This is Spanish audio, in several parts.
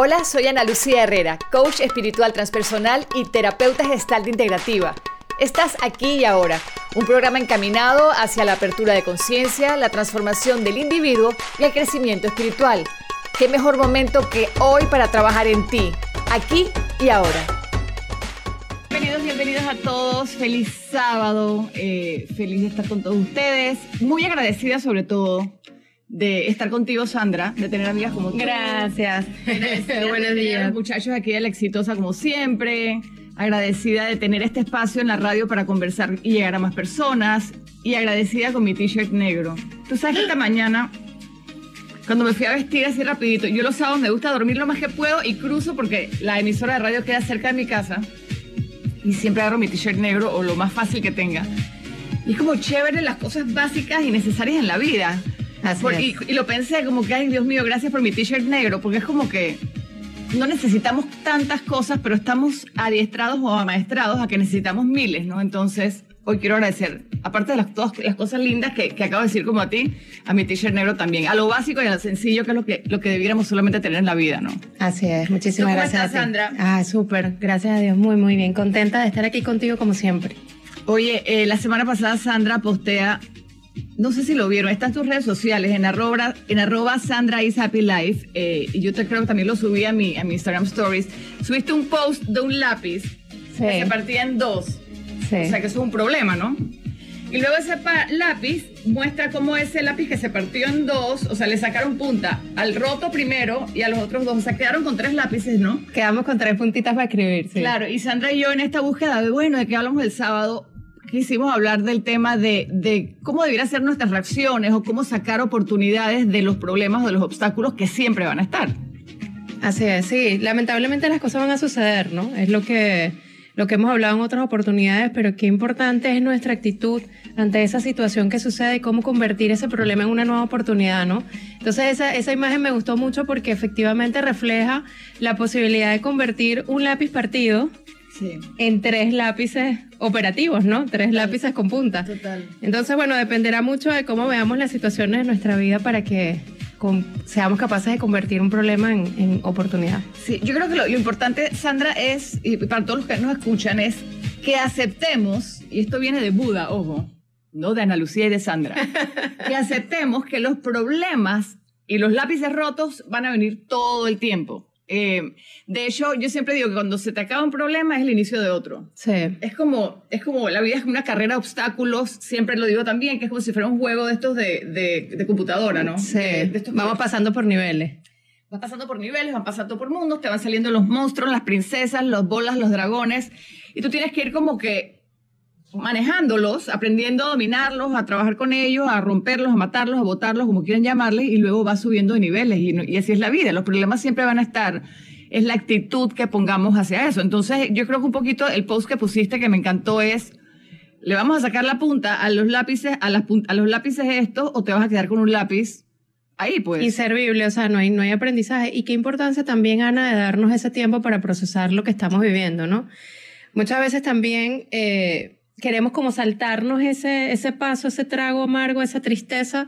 Hola, soy Ana Lucía Herrera, coach espiritual transpersonal y terapeuta gestal integrativa. Estás aquí y ahora, un programa encaminado hacia la apertura de conciencia, la transformación del individuo y el crecimiento espiritual. ¿Qué mejor momento que hoy para trabajar en ti, aquí y ahora? Bienvenidos, bienvenidos a todos. Feliz sábado. Eh, feliz de estar con todos ustedes. Muy agradecida sobre todo de estar contigo, Sandra, de tener amigas como tú. Gracias. Buenos días. Muchachos aquí de la exitosa como siempre. Agradecida de tener este espacio en la radio para conversar y llegar a más personas. Y agradecida con mi t-shirt negro. Tú sabes que esta mañana, cuando me fui a vestir así rapidito, yo los sábados me gusta dormir lo más que puedo y cruzo porque la emisora de radio queda cerca de mi casa. Y siempre agarro mi t-shirt negro o lo más fácil que tenga. Y es como chévere las cosas básicas y necesarias en la vida y, lo pensé como que, ay Dios mío, gracias por mi t-shirt negro, porque es como que no necesitamos tantas cosas, pero estamos adiestrados o amaestrados a que necesitamos miles, ¿no? Entonces, hoy quiero agradecer, aparte de las, todas las cosas lindas que, acabo de decir como a ti, a mi t-shirt negro también, a lo básico y a lo sencillo que es lo que, lo que debiéramos solamente tener en la vida, ¿no? Así es, muchísimas ¿Cómo gracias. Estás, Sandra? Ah, súper, gracias a Dios, muy, muy bien, contenta de estar aquí contigo como siempre. Oye, eh, la semana pasada Sandra postea no sé si lo vieron, están tus redes sociales, en arroba, en arroba Sandra is Happy Life, eh, y yo te creo que también lo subí a mi, a mi Instagram Stories, subiste un post de un lápiz que se partía en dos. O sea que eso es un problema, ¿no? Y luego ese lápiz muestra cómo ese lápiz que se partió en dos, o sea, le sacaron punta al roto primero y a los otros dos. O sea, quedaron con tres lápices, ¿no? Quedamos con tres puntitas para escribir, sí. Claro, y Sandra y yo en esta búsqueda de, bueno, de que hablamos el sábado, quisimos hablar del tema de, cómo deberían ser nuestras reacciones o cómo sacar oportunidades de los problemas o de los obstáculos que siempre van a estar. Así es, sí. Lamentablemente las cosas van a suceder, ¿no? Es lo que, lo que hemos hablado en otras oportunidades, pero qué importante es nuestra actitud ante esa situación que sucede y cómo convertir ese problema en una nueva oportunidad, ¿no? Entonces esa, esa imagen me gustó mucho porque efectivamente refleja la posibilidad de convertir un lápiz partido en tres lápices operativos, ¿no? Tres lápices con punta. Total. Entonces, bueno, dependerá mucho de cómo veamos las situaciones de nuestra vida para que seamos capaces de convertir un problema en, oportunidad. Sí, yo creo que lo, importante, Sandra, es, y para todos los que nos escuchan, es que aceptemos, y esto viene de Buda, ojo, no de Ana Lucía y de Sandra, que aceptemos que los problemas y los lápices rotos van a venir todo el tiempo. Eh, de hecho, yo siempre digo que cuando se te acaba un problema es el inicio de otro. Sí. Es como, es como, la vida es como una carrera de obstáculos, siempre lo digo también, que es como si fuera un juego de estos de, de, computadora, ¿no? Sí. Vamos pasando por niveles. Vas pasando por niveles, van pasando por mundos, te van saliendo los monstruos, las princesas, los bolas, los dragones, y tú tienes que ir como que manejándolos, aprendiendo a dominarlos, a trabajar con ellos, a romperlos, a matarlos, a botarlos, como quieran llamarles, y luego va subiendo de niveles. Y, así es la vida. Los problemas siempre van a estar. Es la actitud que pongamos hacia eso. Entonces, yo creo que un poquito el post que pusiste que me encantó es, le vamos a sacar la punta a los lápices, a, las, a los lápices estos, o te vas a quedar con un lápiz ahí, pues. Inservible, o sea, no hay, no hay aprendizaje. Y qué importancia también, Ana, de darnos ese tiempo para procesar lo que estamos viviendo, ¿no? Muchas veces también... Eh, queremos como saltarnos ese, ese paso, ese trago amargo, esa tristeza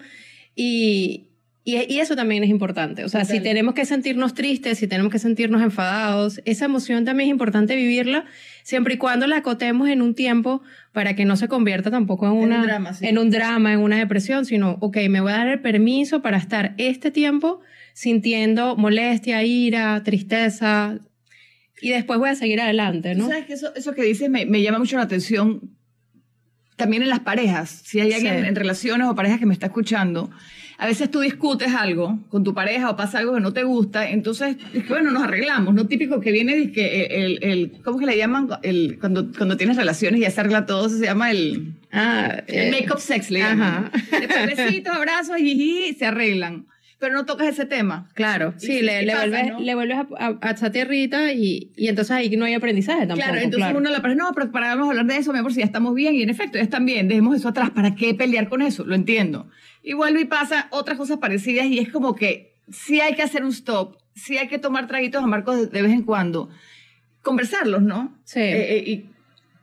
y, y, eso también es importante. O sea, si tenemos que sentirnos tristes, si tenemos que sentirnos enfadados, esa emoción también es importante vivirla siempre y cuando la acotemos en un tiempo para que no se convierta tampoco en, una, un drama, en un drama, en una depresión, sino, ok, me voy a dar el permiso para estar este tiempo sintiendo molestia, ira, tristeza, y después voy a seguir adelante, ¿no? ¿Sabes que eso, eso que dices me, me llama mucho la atención también en las parejas, si hay alguien en relaciones o parejas que me está escuchando, a veces tú discutes algo con tu pareja o pasa algo que no te gusta, entonces es bueno, nos arreglamos, ¿no? Típico que viene, que el, el, ¿cómo que le llaman? El, cuando, cuando tienes relaciones y ya se arregla todo, se llama el, ah, el eh, make-up sex, le llaman. Besitos, abrazos, y se arreglan pero no tocas ese tema. Claro, sí, le, le, vuelves, le vuelves a, a, echar tierrita y, y, entonces ahí no hay aprendizaje tampoco. Claro, entonces uno le parece, no, pero para hablar de eso, mejor si ya estamos bien, y en efecto, ya están bien, dejemos eso atrás, ¿para qué pelear con eso? Lo entiendo. Y vuelve y pasa otras cosas parecidas y es como que sí hay que hacer un stop, sí hay que tomar traguitos a Marcos de, vez en cuando, conversarlos, ¿no? Sí. Eh, eh, y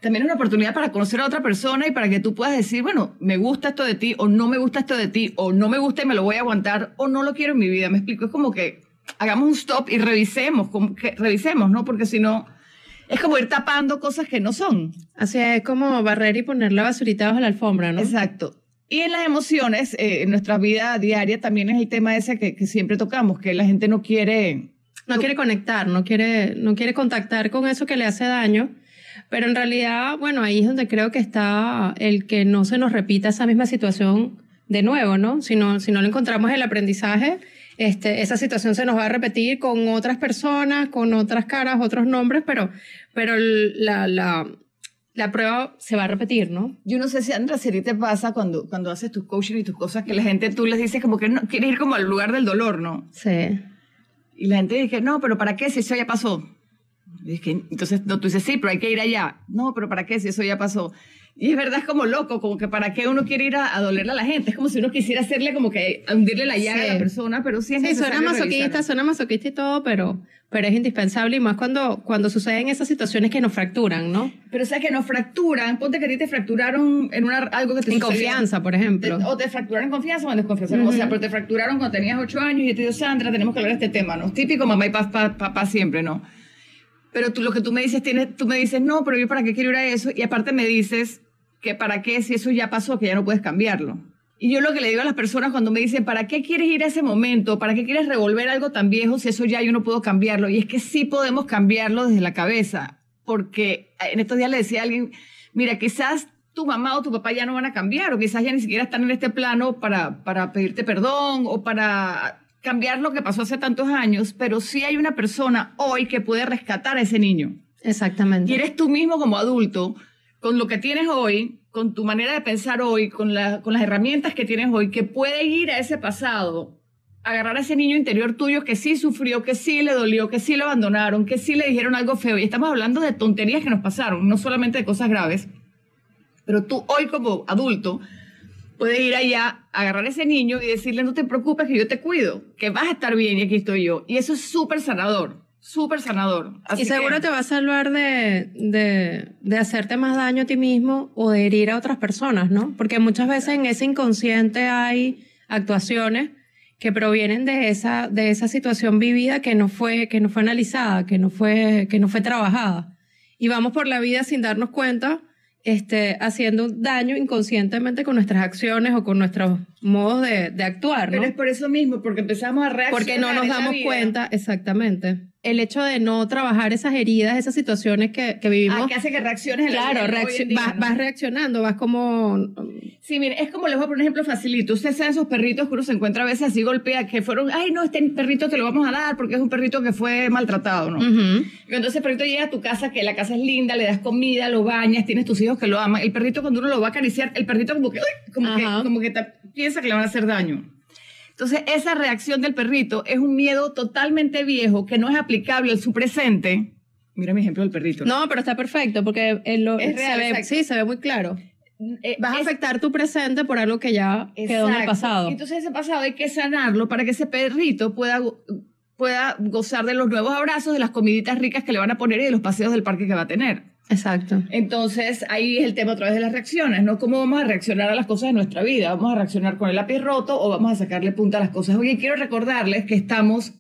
también es una oportunidad para conocer a otra persona y para que tú puedas decir, bueno, me gusta esto de ti o no me gusta esto de ti o no me gusta y me lo voy a aguantar o no lo quiero en mi vida. Me explico, es como que hagamos un stop y revisemos, que, revisemos, ¿no? Porque si no, es como ir tapando cosas que no son. Así es como barrer y poner la basurita bajo la alfombra, ¿no? Exacto. Y en las emociones, eh, en nuestra vida diaria, también es el tema ese que, que siempre tocamos, que la gente no quiere... No quiere conectar, no quiere, no quiere contactar con eso que le hace daño. Pero en realidad, bueno, ahí es donde creo que está el que no se nos repita esa misma situación de nuevo, ¿no? Si no, si no le encontramos el aprendizaje, este, esa situación se nos va a repetir con otras personas, con otras caras, otros nombres, pero, pero la, la, la prueba se va a repetir, ¿no? Yo no sé si, Andra, si a ti te pasa cuando, cuando haces tus coaching y tus cosas, que la gente, tú les dices como que no, quieres ir como al lugar del dolor, ¿no? Sí. Y la gente dice, no, pero ¿para qué si eso ya pasó? Que, entonces, no, tú dices, sí, pero hay que ir allá. No, pero ¿para qué si eso ya pasó? Y es verdad, es como loco, como que para qué uno quiere ir a, dolerle a la gente. Es como si uno quisiera hacerle como que hundirle la llaga a la persona, pero sí es Sí, suena masoquista, suena masoquista y todo, pero, pero es indispensable y más cuando, cuando suceden esas situaciones que nos fracturan, ¿no? Pero o sea, que nos fracturan, ponte que a ti te fracturaron en una, algo que te En confianza, por ejemplo. o te fracturaron en confianza o en desconfianza. O sea, pero te fracturaron cuando tenías ocho años y te digo, Sandra, tenemos que hablar de este tema, ¿no? Típico mamá y papá, papá siempre, ¿no? Pero tú, lo que tú me dices, tú me dices, no, pero yo para qué quiero ir a eso. Y aparte me dices, que para qué si eso ya pasó, que ya no puedes cambiarlo. Y yo lo que le digo a las personas cuando me dicen, ¿para qué quieres ir a ese momento? ¿Para qué quieres revolver algo tan viejo si eso ya yo no puedo cambiarlo? Y es que sí podemos cambiarlo desde la cabeza, porque en estos días le decía a alguien, mira, quizás tu mamá o tu papá ya no van a cambiar, o quizás ya ni siquiera están en este plano para, para pedirte perdón o para cambiar lo que pasó hace tantos años, pero sí hay una persona hoy que puede rescatar a ese niño. Exactamente. Y eres tú mismo como adulto con lo que tienes hoy, con tu manera de pensar hoy, con, con las herramientas que tienes hoy, que puede ir a ese pasado, agarrar a ese niño interior tuyo que sí sufrió, que sí le dolió, que sí lo abandonaron, que sí le dijeron algo feo. Y estamos hablando de tonterías que nos pasaron, no solamente de cosas graves. Pero tú hoy como adulto puedes ir allá, agarrar a ese niño y decirle, no te preocupes, que yo te cuido, que vas a estar bien y aquí estoy yo. Y eso es súper sanador súper sanador. y seguro te va a salvar de, de, de, hacerte más daño a ti mismo o de herir a otras personas, ¿no? Porque muchas veces en ese inconsciente hay actuaciones que provienen de esa, de esa situación vivida que no fue, que no fue analizada, que no fue, que no fue trabajada. Y vamos por la vida sin darnos cuenta este, haciendo daño inconscientemente con nuestras acciones o con nuestros modos de, de actuar. ¿no? Pero es por eso mismo, porque empezamos a reaccionar. Porque no nos damos cuenta, exactamente el hecho de no trabajar esas heridas, esas situaciones que, que vivimos. Ah, que hace que reacciones en Claro, la vas, reaccionando, vas como... Sí, mire, es como les voy a poner un ejemplo facilito. Ustedes saben esos perritos que uno se encuentra a veces así golpea, que fueron, ay, no, este perrito te lo vamos a dar porque es un perrito que fue maltratado, ¿no? Entonces el perrito llega a tu casa, que la casa es linda, le das comida, lo bañas, tienes tus hijos que lo aman. El perrito cuando uno lo va a acariciar, el perrito como que, como que, como que te piensa que le van a hacer daño. Entonces, esa reacción del perrito es un miedo totalmente viejo que no es aplicable en su presente. Mira mi ejemplo del perrito. No, pero está perfecto porque lo, se ve, sí, se ve muy claro. Eh, Vas a afectar tu presente por algo que ya quedó en el pasado. Entonces, ese pasado hay que sanarlo para que ese perrito pueda, pueda gozar de los nuevos abrazos, de las comiditas ricas que le van a poner y de los paseos del parque que va a tener. Exacto. Entonces, ahí es el tema a través de las reacciones, ¿no? ¿Cómo vamos a reaccionar a las cosas de nuestra vida? ¿Vamos a reaccionar con el lápiz roto o vamos a sacarle punta a las cosas? Oye, quiero recordarles que estamos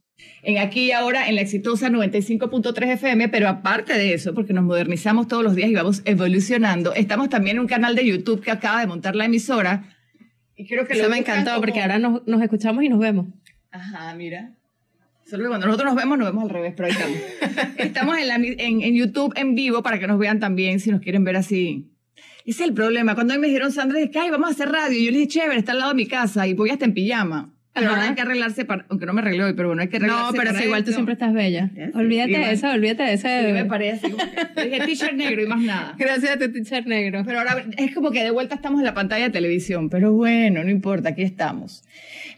en aquí y ahora en la exitosa 95.3 FM, pero aparte de eso, porque nos modernizamos todos los días y vamos evolucionando, estamos también en un canal de YouTube que acaba de montar la emisora. Y creo que eso me encantó, porque ahora nos, nos escuchamos y nos vemos. Ajá, mira. Solo que cuando nosotros nos vemos, nos vemos al revés, pero ahí estamos. estamos en, la, en, en, YouTube en vivo para que nos vean también si nos quieren ver así. Ese es el problema. Cuando a mí me dijeron, Sandra, que ay, vamos a hacer radio. Y yo le dije, chévere, está al lado de mi casa y voy hasta en pijama. Pero ahora hay que arreglarse, para, aunque no me arreglé hoy, pero bueno, hay que arreglarse. No, pero igual tú siempre estás bella. olvídate de eso, olvídate de eso. me parece. dije t-shirt negro y más nada. Gracias a tu t-shirt negro. Pero ahora es como que de vuelta estamos en la pantalla de televisión, pero bueno, no importa, aquí estamos.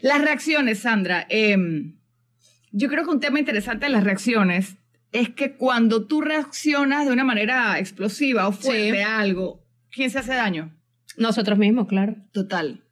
Las reacciones, Sandra. Eh, yo creo que un tema interesante de las reacciones es que cuando tú reaccionas de una manera explosiva o fuerte a algo, ¿quién se hace daño? Nosotros mismos, claro. Total.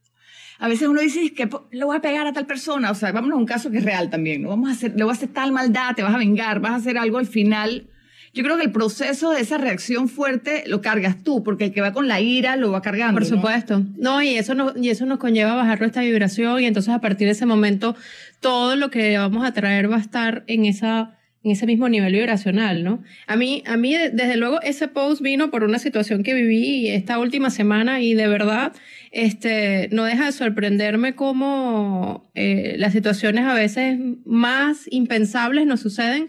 A veces uno dice que le voy a pegar a tal persona, o sea, vámonos a un caso que es real también, ¿no? Vamos a hacer, le voy a hacer tal maldad, te vas a vengar, vas a hacer algo al final yo creo que el proceso de esa reacción fuerte lo cargas tú, porque el que va con la ira lo va cargando. Por supuesto. No, y, eso no, y eso nos conlleva a bajar nuestra vibración y entonces a partir de ese momento todo lo que vamos a traer va a estar en esa en ese mismo nivel vibracional, ¿no? A mí, a mí, desde luego, ese post vino por una situación que viví esta última semana y de verdad, este, no deja de sorprenderme cómo eh, las situaciones a veces más impensables nos suceden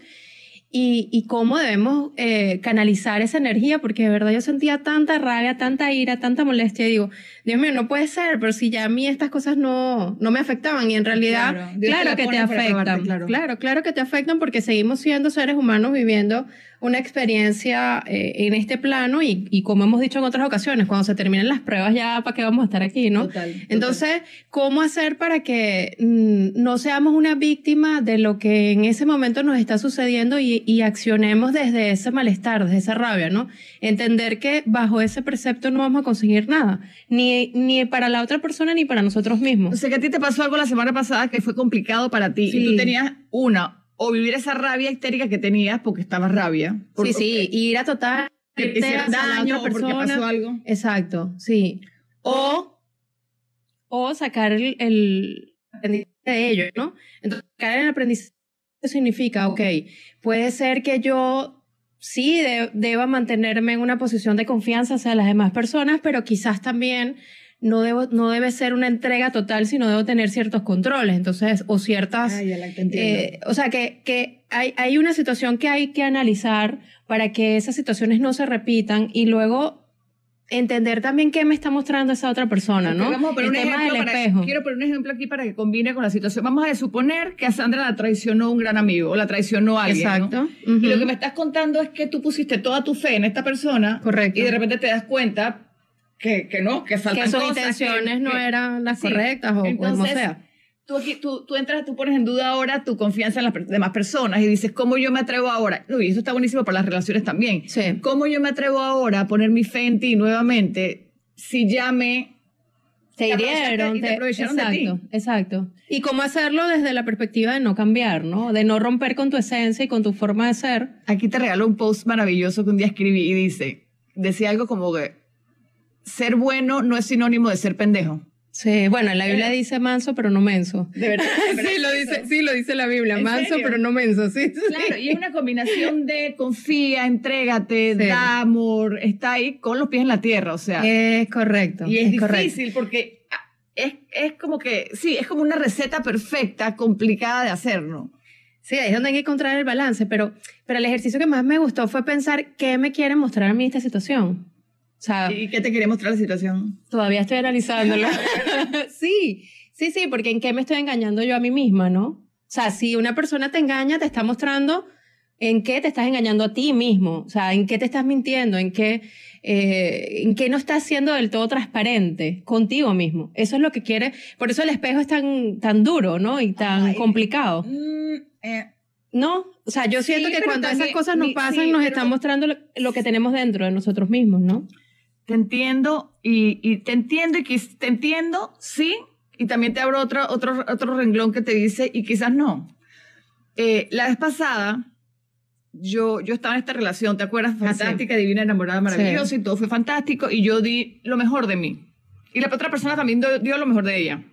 y, y cómo debemos eh, canalizar esa energía, porque de verdad yo sentía tanta rabia, tanta ira, tanta molestia, y digo, Dios mío, no puede ser, pero si ya a mí estas cosas no, no me afectaban, y en realidad, claro, que te afectan, claro. claro, claro que te afectan porque seguimos siendo seres humanos viviendo una experiencia eh, en este plano y, y, como hemos dicho en otras ocasiones, cuando se terminen las pruebas ya para qué vamos a estar aquí, ¿no? Total, Entonces, ¿cómo hacer para que mm, no seamos una víctima de lo que en ese momento nos está sucediendo y, y, accionemos desde ese malestar, desde esa rabia, ¿no? Entender que bajo ese precepto no vamos a conseguir nada, ni, ni para la otra persona ni para nosotros mismos. O sea, que a ti te pasó algo la semana pasada que fue complicado para ti y tú tenías una o vivir esa rabia histérica que tenías porque estabas rabia. sí, sí, ir a total que te daño porque pasó algo. Exacto, sí. O, o sacar el, el aprendizaje de ello, ¿no? Entonces, sacar el aprendizaje significa, ok, puede ser que yo sí deba mantenerme en una posición de confianza hacia las demás personas, pero quizás también no, debo, no debe ser una entrega total, sino debo tener ciertos controles, entonces, o ciertas... eh, o sea, que, que hay, hay una situación que hay que analizar para que esas situaciones no se repitan y luego entender también qué me está mostrando esa otra persona, ¿no? Vamos a poner un ejemplo para, quiero poner un ejemplo aquí para que combine con la situación. Vamos a suponer que a Sandra la traicionó un gran amigo o la traicionó alguien. Exacto. Y lo que me estás contando es que tú pusiste toda tu fe en esta persona. Correcto. Y de repente te das cuenta que, que no, que faltan que sus cosas, intenciones no eran las correctas o como sea. Tú, aquí, tú, tú entras, tú pones en duda ahora tu confianza en las demás personas y dices, ¿cómo yo me atrevo ahora? Uy, eso está buenísimo para las relaciones también. Sí. ¿Cómo yo me atrevo ahora a poner mi fe en ti nuevamente si ya me... Te hirieron, te, te aprovecharon exacto, de ti. Exacto. Y cómo hacerlo desde la perspectiva de no cambiar, ¿no? De no romper con tu esencia y con tu forma de ser. Aquí te regalo un post maravilloso que un día escribí y dice, decía algo como que ser bueno no es sinónimo de ser pendejo. Sí, bueno, la Biblia dice manso, pero no menso. De verdad. sí, lo dice, sí, lo dice la Biblia, manso, pero no menso, sí. Claro, y es una combinación de confía, entrégate, da amor, está ahí con los pies en la tierra, o sea. Es correcto. Y es, difícil porque es, es como que, sí, es como una receta perfecta, complicada de hacer, ¿no? Sí, ahí es donde hay que encontrar el balance, pero, pero el ejercicio que más me gustó fue pensar qué me quiere mostrar a mí esta situación. ¿Y qué te quiere mostrar la situación? Todavía estoy analizándolo. sí, sí, sí, porque en qué me estoy engañando yo a mí misma, ¿no? O sea, si una persona te engaña, te está mostrando en qué te estás engañando a ti mismo, o sea, en qué te estás mintiendo, en qué, eh, en qué no estás siendo del todo transparente contigo mismo. Eso es lo que quiere, por eso el espejo es tan, tan duro, ¿no? Y tan complicado. Mm, eh, no, o sea, yo siento que cuando esas cosas nos pasan, nos están mostrando lo, lo, que tenemos dentro de nosotros mismos, ¿no? Te entiendo y, y, te entiendo y te entiendo, sí, y también te abro otro, otro, otro renglón que te dice y quizás no. Eh, la vez pasada, yo, yo estaba en esta relación, ¿te acuerdas? Fantástica, sí. divina, enamorada, maravillosa sí. y todo fue fantástico y yo di lo mejor de mí. Y la otra persona también dio, dio lo mejor de ella.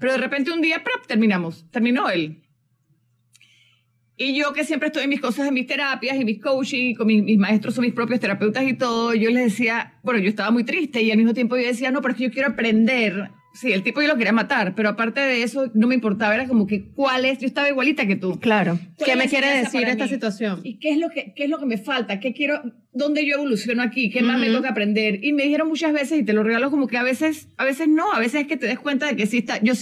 Pero de repente un día, ¡prap! terminamos, terminó él. Y yo que siempre estoy en mis cosas, en mis terapias y mis coaching, con mis, mis, maestros son mis propios terapeutas y todo, yo les decía, bueno, yo estaba muy triste y al mismo tiempo yo decía, no, pero es que yo quiero aprender. Sí, el tipo yo lo quería matar, pero aparte de eso no me importaba, era como que cuál es, yo estaba igualita que tú. Claro. ¿Qué me quiere decir esta mí? situación? ¿Y qué es lo que qué es lo que me falta? ¿Qué quiero dónde yo evoluciono aquí? ¿Qué más uh -huh. me toca aprender? Y me dijeron muchas veces y te lo regalo como que a veces a veces no, a veces es que te des cuenta de que sí está yo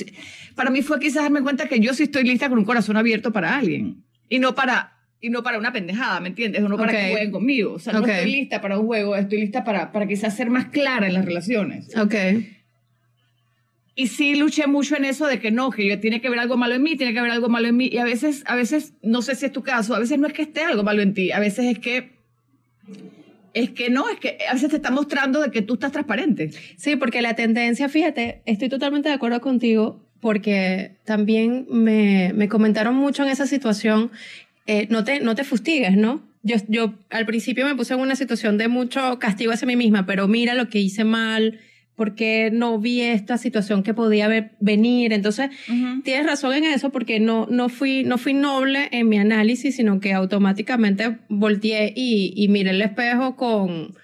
para mí fue quizás darme cuenta que yo sí estoy lista con un corazón abierto para alguien y no para y no para una pendejada, ¿me entiendes? O no para okay. que jueguen conmigo. O sea, okay. no estoy lista para un juego, estoy lista para, para quizás ser más clara en las relaciones. Ok. Y sí luché mucho en eso de que no, que yo tiene que ver algo malo en mí, tiene que ver algo malo en mí. Y a veces, a veces, no sé si es tu caso, a veces no es que esté algo malo en ti, a veces es que es que no, es que a veces te está mostrando de que tú estás transparente. Sí, porque la tendencia, fíjate, estoy totalmente de acuerdo contigo, porque también me, me comentaron mucho en esa situación eh, no, te, no te fustigues, ¿no? yo, yo al principio me puse en una situación de mucho castigo hacia mí misma, pero mira lo que hice mal, porque no vi esta situación que podía venir. Entonces, tienes razón en eso porque no, no, fui, no fui noble en mi análisis, sino que automáticamente volteé y, y miré el espejo con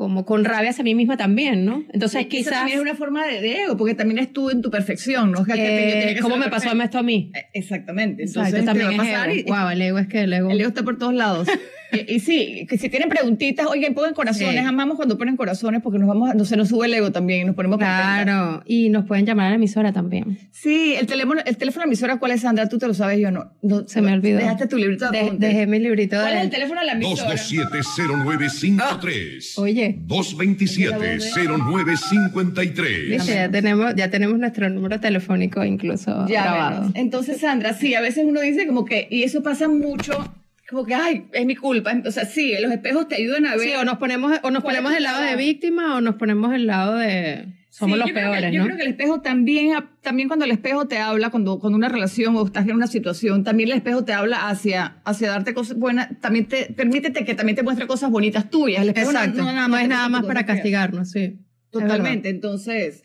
como con rabia hacia mí misma también, ¿no? Entonces quizás... Eso también es una forma de, ego, porque también es tú en tu perfección, ¿no? Eh, ¿Cómo me pasó esto a mí? Eh, exactamente. Entonces también va a pasar ego. wow, el ego es que el ego... El ego está por todos lados. y, sí, que si tienen preguntitas, oigan, pongan corazones, amamos cuando ponen corazones porque nos vamos, no se nos sube el ego también, nos ponemos Claro, y nos pueden llamar a la emisora también. Sí, el teléfono, el teléfono de la emisora, ¿cuál es, Sandra? Tú te lo sabes, yo no. se me olvidó. Dejaste tu librito de, Dejé mi librito ¿Cuál es el teléfono de la emisora? 227-0953. oye. 227-0953. Ya tenemos, ya tenemos nuestro número telefónico incluso ya, grabado. Entonces, Sandra, sí, a veces uno dice como que, y eso pasa mucho como que, ay, es mi culpa. O sea, sí, los espejos te ayudan a ver. Sí, o nos ponemos, o nos ponemos del lado de víctima o nos ponemos del lado de somos los peores, Yo creo que el espejo también, también cuando el espejo te habla, cuando, cuando una relación o estás en una situación, también el espejo te habla hacia, hacia darte cosas buenas, también te, permítete que también te muestre cosas bonitas tuyas. El espejo Exacto, no, no es nada más para castigarnos, sí. Totalmente, entonces...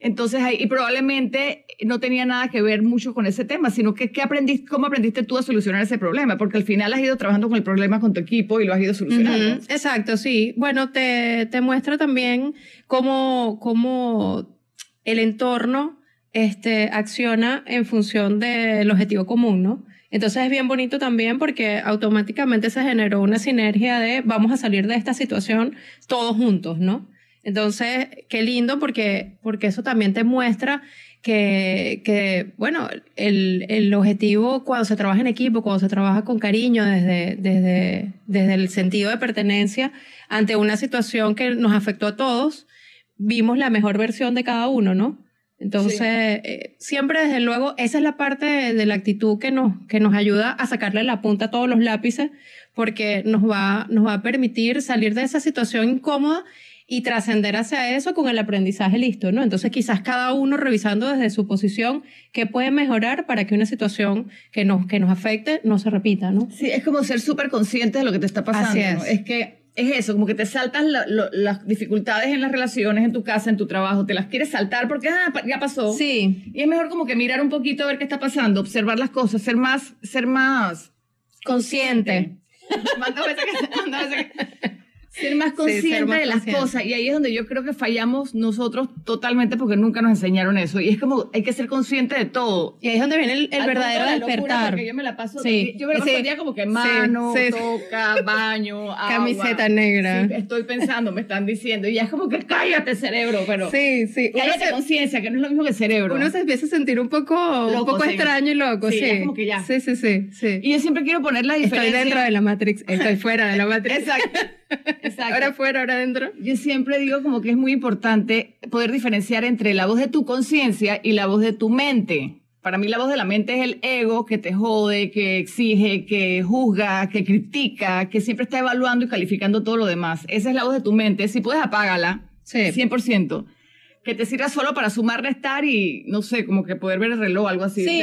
Entonces, ahí, y probablemente no tenía nada que ver mucho con ese tema, sino que ¿qué aprendiste, cómo aprendiste tú a solucionar ese problema, porque al final has ido trabajando con el problema con tu equipo y lo has ido solucionando. Exacto, sí. Bueno, te, te muestra también cómo, cómo el entorno este, acciona en función del objetivo común, ¿no? Entonces es bien bonito también porque automáticamente se generó una sinergia de vamos a salir de esta situación todos juntos, ¿no? Entonces, qué lindo porque, porque eso también te muestra que, que bueno, el, el, objetivo cuando se trabaja en equipo, cuando se trabaja con cariño desde, desde, desde el sentido de pertenencia ante una situación que nos afectó a todos, vimos la mejor versión de cada uno, ¿no? Entonces, eh, siempre desde luego, esa es la parte de, de, la actitud que nos, que nos ayuda a sacarle la punta a todos los lápices, porque nos va, nos va a permitir salir de esa situación incómoda y trascender hacia eso con el aprendizaje listo, ¿no? Entonces quizás cada uno revisando desde su posición qué puede mejorar para que una situación que nos, que nos afecte no se repita, ¿no? Sí, es como ser súper consciente de lo que te está pasando. es. es que es eso, como que te saltas las dificultades en las relaciones, en tu casa, en tu trabajo, te las quieres saltar porque ah, ya pasó. Sí. Y es mejor como que mirar un poquito a ver qué está pasando, observar las cosas, ser más, ser más consciente. ser más consciente de las cosas. Y ahí es donde yo creo que fallamos nosotros totalmente porque nunca nos enseñaron eso. Y es como, hay que ser consciente de todo. Y ahí es donde viene el, verdadero despertar. yo me la paso, sí. yo me la paso día como que mano, toca, baño, agua. Camiseta negra. estoy pensando, me están diciendo. Y ya es como que cállate cerebro, pero... Sí, sí. Cállate conciencia, que no es lo mismo que cerebro. Uno se empieza a sentir un poco, un poco extraño y loco, sí. Es como que ya. Sí, sí, sí, sí. Y yo siempre quiero poner la diferencia. Estoy dentro de la Matrix, estoy fuera de la Matrix. Exacto. Exacto. Ahora fuera, ahora adentro. Yo siempre digo como que es muy importante poder diferenciar entre la voz de tu conciencia y la voz de tu mente. Para mí la voz de la mente es el ego que te jode, que exige, que juzga, que critica, que siempre está evaluando y calificando todo lo demás. Esa es la voz de tu mente. Si puedes, apágala. Sí. 100% que te sirva solo para sumar, restar y, no sé, como que poder ver el reloj, algo así. Sí,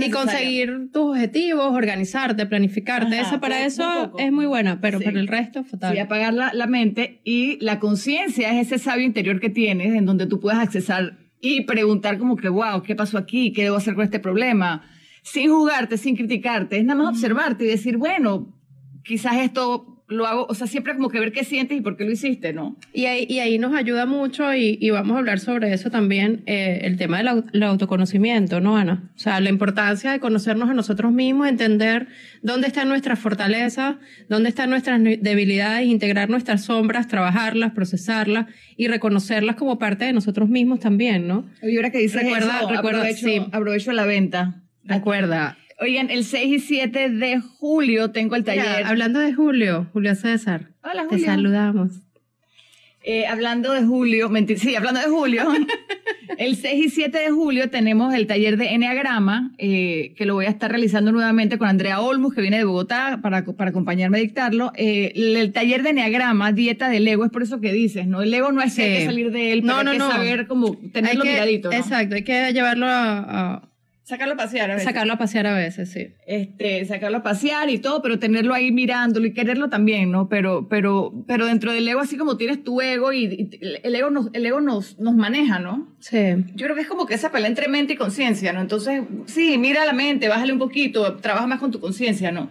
y conseguir tus objetivos, organizarte, planificarte. Eso para eso es muy buena, pero para el resto, fatal. Sí, apagar la, la mente y la conciencia es ese sabio interior que tienes en donde tú puedes accesar y preguntar como que, wow, ¿qué pasó aquí? ¿Qué debo hacer con este problema? Sin jugarte, sin criticarte, es nada más observarte y decir, bueno, quizás esto lo hago, o sea, siempre como que ver qué sientes y por qué lo hiciste, ¿no? Y ahí, y ahí nos ayuda mucho y, y, vamos a hablar sobre eso también, eh, el tema del autoconocimiento, ¿no, Ana? O sea, la importancia de conocernos a nosotros mismos, entender dónde están nuestras fortalezas, dónde están nuestras debilidades, integrar nuestras sombras, trabajarlas, procesarlas y reconocerlas como parte de nosotros mismos también, ¿no? Y ahora que dices recuerda, eso, recuerda, aprovecho, sí. aprovecho la venta. Recuerda, Oigan, el 6 y 7 de julio tengo el taller. hablando de Julio, Julio César. Hola, Julio. Te saludamos. Eh, hablando de julio, mentir, sí, hablando de julio, el 6 y 7 de julio tenemos el taller de Enneagrama, eh, que lo voy a estar realizando nuevamente con Andrea Olmus, que viene de Bogotá para, para acompañarme a dictarlo. Eh, el, taller de Enneagrama, dieta del ego, es por eso que dices, ¿no? El ego no es que salir de él, pero no, hay que saber cómo tenerlo miradito. Exacto, hay que llevarlo a Sacarlo a pasear a veces. Sacarlo a pasear a veces, sí. Este, sacarlo a pasear y todo, pero tenerlo ahí mirándolo y quererlo también, ¿no? Pero, pero, pero dentro del ego, así como tienes tu ego y, y el ego, nos, el ego nos, nos maneja, ¿no? Sí. Yo creo que es como que esa pelea entre mente y conciencia, ¿no? Entonces, sí, mira la mente, bájale un poquito, trabaja más con tu conciencia, ¿no?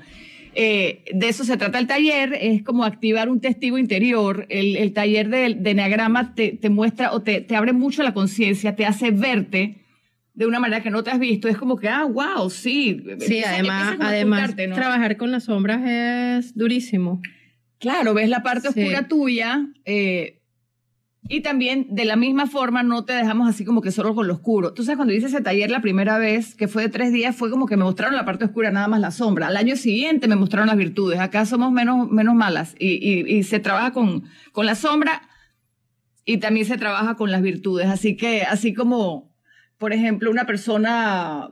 Eh, de eso se trata el taller, es como activar un testigo interior. El, el taller de, de Enneagrama te, te muestra o te, te abre mucho la conciencia, te hace verte de una manera que no te has visto. Es como que, ah, wow, sí. Sí, Empieza- además, además trabajar con las sombras es durísimo. Claro, ves la parte Sí. oscura tuya eh, y también de la misma forma no te dejamos así como que solo con lo oscuro. Tú sabes, cuando hice ese taller la primera vez, que fue de tres días, fue como que me mostraron la parte oscura, nada más la sombra. Al año siguiente me mostraron las virtudes. Acá somos menos, menos malas y, y- y se trabaja con, con la sombra y también se trabaja con las virtudes. Así que, así como, por ejemplo, una persona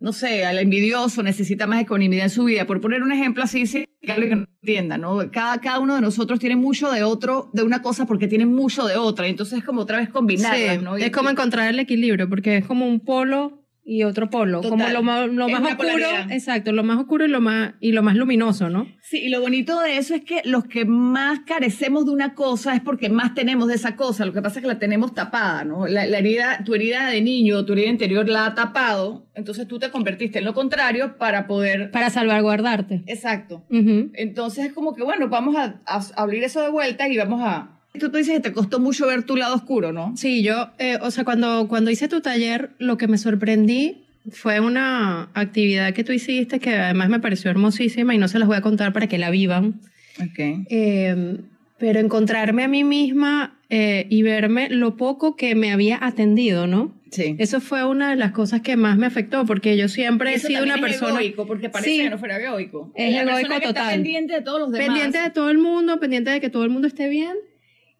no sé, al envidioso necesita más ecuanimidad en su vida. Por poner un ejemplo así, sí, que no entienda, ¿no? Cada, cada uno de nosotros tiene mucho de otro, de una cosa, porque tiene mucho de otra. Y entonces es como otra vez combinarlas, Sí, ¿no? Y- es como encontrar el equilibrio, porque es como un polo y otro polo, Total. como lo más, lo oscuro, polaridad. exacto, lo más oscuro y lo más y lo más luminoso, ¿no? Sí, y lo bonito de eso es que los que más carecemos de una cosa es porque más tenemos de esa cosa. Lo que pasa es que la tenemos tapada, ¿no? La, la herida, tu herida de niño, tu herida interior la ha tapado. Entonces tú te convertiste en lo contrario para poder. Para salvaguardarte. Exacto. Entonces es como que, bueno, vamos a, a abrir eso de vuelta y vamos a... Tú, tú dices que te costó mucho ver tu lado oscuro, ¿no? Sí, yo, eh, o sea, cuando, cuando hice tu taller, lo que me sorprendí fue una actividad que tú hiciste que además me pareció hermosísima y no se las voy a contar para que la vivan. Ok. Eh, pero encontrarme a mí misma eh, y verme lo poco que me había atendido, ¿no? Sí. Eso fue una de las cosas que más me afectó, porque yo siempre he Eso sido una es persona egoico, porque parece Sí. que no fuera egoico. Es la egoico persona que total. Está pendiente de todos los demás. pendiente de todo el mundo, pendiente de que todo el mundo esté bien.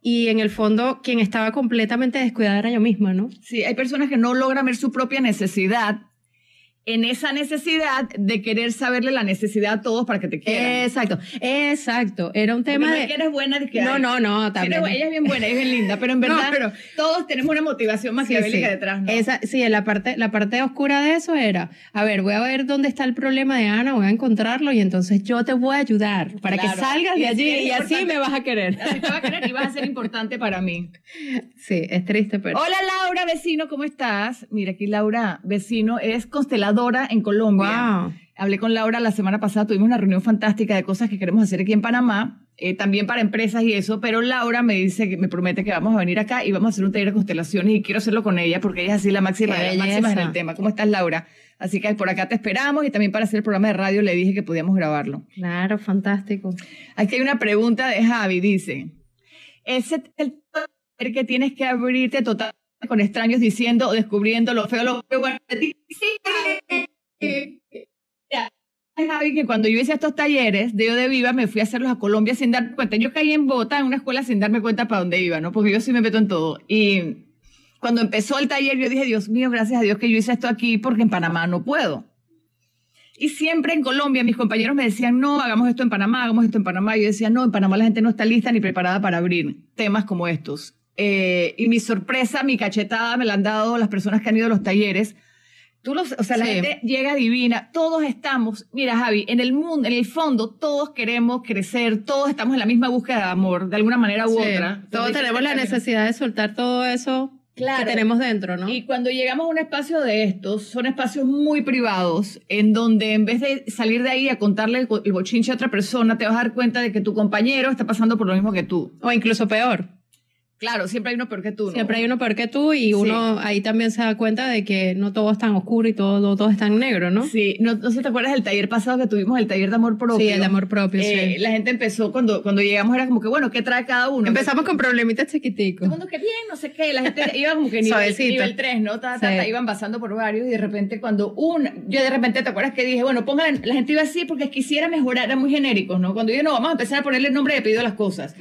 Y en el fondo, quien estaba completamente descuidada era yo misma, ¿no? Sí, hay personas que no logran ver su propia necesidad en esa necesidad de querer saberle la necesidad a todos para que te quieran. Exacto, exacto. Era un tema no de... que eres buena, que No, no, no, sí, también. ella es bien buena, ella es bien linda, pero en No, verdad pero- todos tenemos una motivación Sí, maquiavélica sí. detrás, ¿no? Esa, sí, la parte, la parte oscura de eso era, a ver, voy a ver dónde está el problema de Ana, voy a encontrarlo y entonces yo te voy a ayudar para Claro. que salgas de allí y así me vas a querer. Así te va a querer y vas a ser importante para mí. Sí, es triste, pero... Hola Laura, vecino, ¿cómo estás? Mira, aquí Laura, vecino, es consteladora en Colombia. Wow. Hablé con Laura la semana pasada, tuvimos una reunión fantástica de cosas que queremos hacer aquí en Panamá, eh, también para empresas y eso, pero Laura me dice, que me promete que vamos a venir acá y vamos a hacer un taller de constelaciones y quiero hacerlo con ella porque ella es así la máxima las máximas en el tema. ¿Cómo estás, Laura? Así que por acá te esperamos y también para hacer el programa de radio le dije que podíamos grabarlo. Claro, fantástico. Aquí hay una pregunta de Javi, dice, ¿ese es el taller que tienes que abrirte total con extraños diciendo o descubriendo lo feo, lo bueno de ti? Sí. Javi, que cuando yo hice estos talleres de Yo de Viva, me fui a hacerlos a Colombia sin darme cuenta. Yo caí en Bogotá, en una escuela, sin darme cuenta para dónde iba, ¿no? Porque yo sí me meto en todo. Y cuando empezó el taller, yo dije, Dios mío, gracias a Dios que yo hice esto aquí, porque en Panamá no puedo. Y siempre en Colombia mis compañeros me decían, no, hagamos esto en Panamá, hagamos esto en Panamá. Y yo decía, no, en Panamá la gente no está lista ni preparada para abrir temas como estos. Eh, y mi sorpresa, mi cachetada me la han dado las personas que han ido a los talleres. Tú los, o sea, la Sí. gente llega divina, todos estamos, mira Javi, en el mundo, en el fondo, todos queremos crecer, todos estamos en la misma búsqueda de amor, de alguna manera u Sí, otra. Todos tenemos la necesidad de soltar todo eso Claro. que tenemos dentro, ¿no? y cuando llegamos a un espacio de estos, son espacios muy privados, en donde en vez de salir de ahí a contarle el, co- el bochinche a otra persona, te vas a dar cuenta de que tu compañero está pasando por lo mismo que tú. O incluso peor. Claro, siempre hay uno peor que tú. ¿no? Siempre hay uno peor que tú y uno ahí también se da cuenta de que no todo es tan oscuro y todo, todo es tan negro, ¿no? Sí, no, no sé si te acuerdas del taller pasado que tuvimos, el taller de amor propio. Sí, el de amor propio, Eh, sí. La gente empezó, cuando, cuando llegamos era como que, bueno, ¿qué trae cada uno? Empezamos con problemitas Todo chiquiticos. el mundo que bien, no sé qué, la gente iba como que nivel, nivel 3, ¿no? Ta, ta, Sí. ta, iban pasando por varios y de repente cuando una, yo de repente te acuerdas que dije, bueno, póngale, la gente iba así porque quisiera mejorar, eran muy genéricos, ¿no? Cuando yo no, vamos a empezar a ponerle nombre de pedido a las cosas,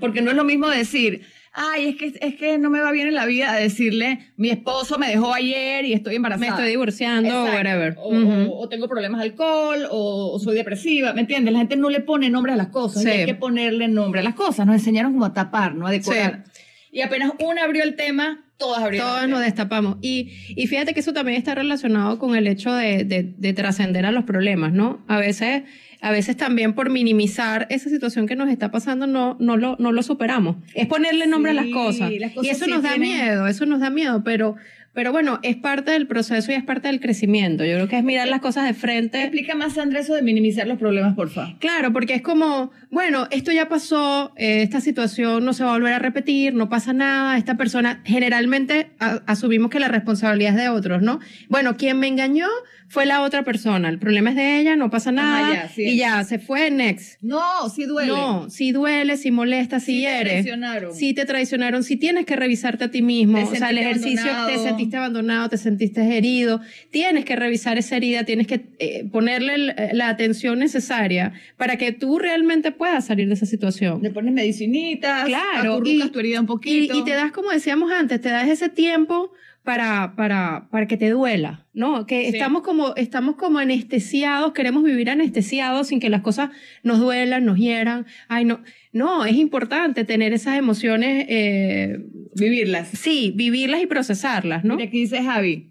porque no es lo mismo decir, ay, es que, es que no me va bien en la vida decirle, mi esposo me dejó ayer y estoy embarazada. Me estoy divorciando Exacto. whatever. O, Ujú. o- o tengo problemas de alcohol, o, o soy depresiva, ¿me entiendes? La gente no le pone nombre a las cosas, y Sí. hay que ponerle nombre a las cosas. Nos enseñaron como a tapar, ¿no? A decorar. Y apenas una abrió el tema, todas abrieron. Todas nos destapamos. Y, y fíjate que eso también está relacionado con el hecho de, de, de trascender a los problemas, ¿no? A veces a veces también por minimizar esa situación que nos está pasando no, no, lo, no lo superamos. Es ponerle nombre a las cosas. Y eso nos da miedo, eso nos da miedo, pero pero bueno, es parte del proceso y es parte del crecimiento. Yo creo que es mirar las cosas de frente. Explica más, Andrés, eso de minimizar los problemas, por favor. Claro, porque es como, bueno, esto ya pasó, eh, esta situación no se va a volver a repetir, no pasa nada, esta persona, generalmente asumimos que la responsabilidad es de otros, ¿no? Bueno, quien me engañó fue la otra persona, el problema es de ella, no pasa nada, y ya, se fue, next. No, sí duele. No, sí duele, sí molesta, sí, sí hiere. Te traicionaron. Sí te traicionaron, sí tienes que revisarte a ti mismo, o sea, el ejercicio te sentiste abandonado, te sentiste herido, tienes que revisar esa herida, tienes que eh, ponerle eh, la atención necesaria para que tú realmente puedas salir de esa situación. Le pones medicinitas, claro, y, tu herida un poquito. Y, y te das, como decíamos antes, te das ese tiempo para, para, para que te duela, ¿no? Que estamos, como, estamos como anestesiados, queremos vivir anestesiados sin que las cosas nos duelan, nos hieran. Ay, no. No, es importante tener esas emociones. Eh, vivirlas. Sí, vivirlas y procesarlas, ¿no? Y aquí dice Javi,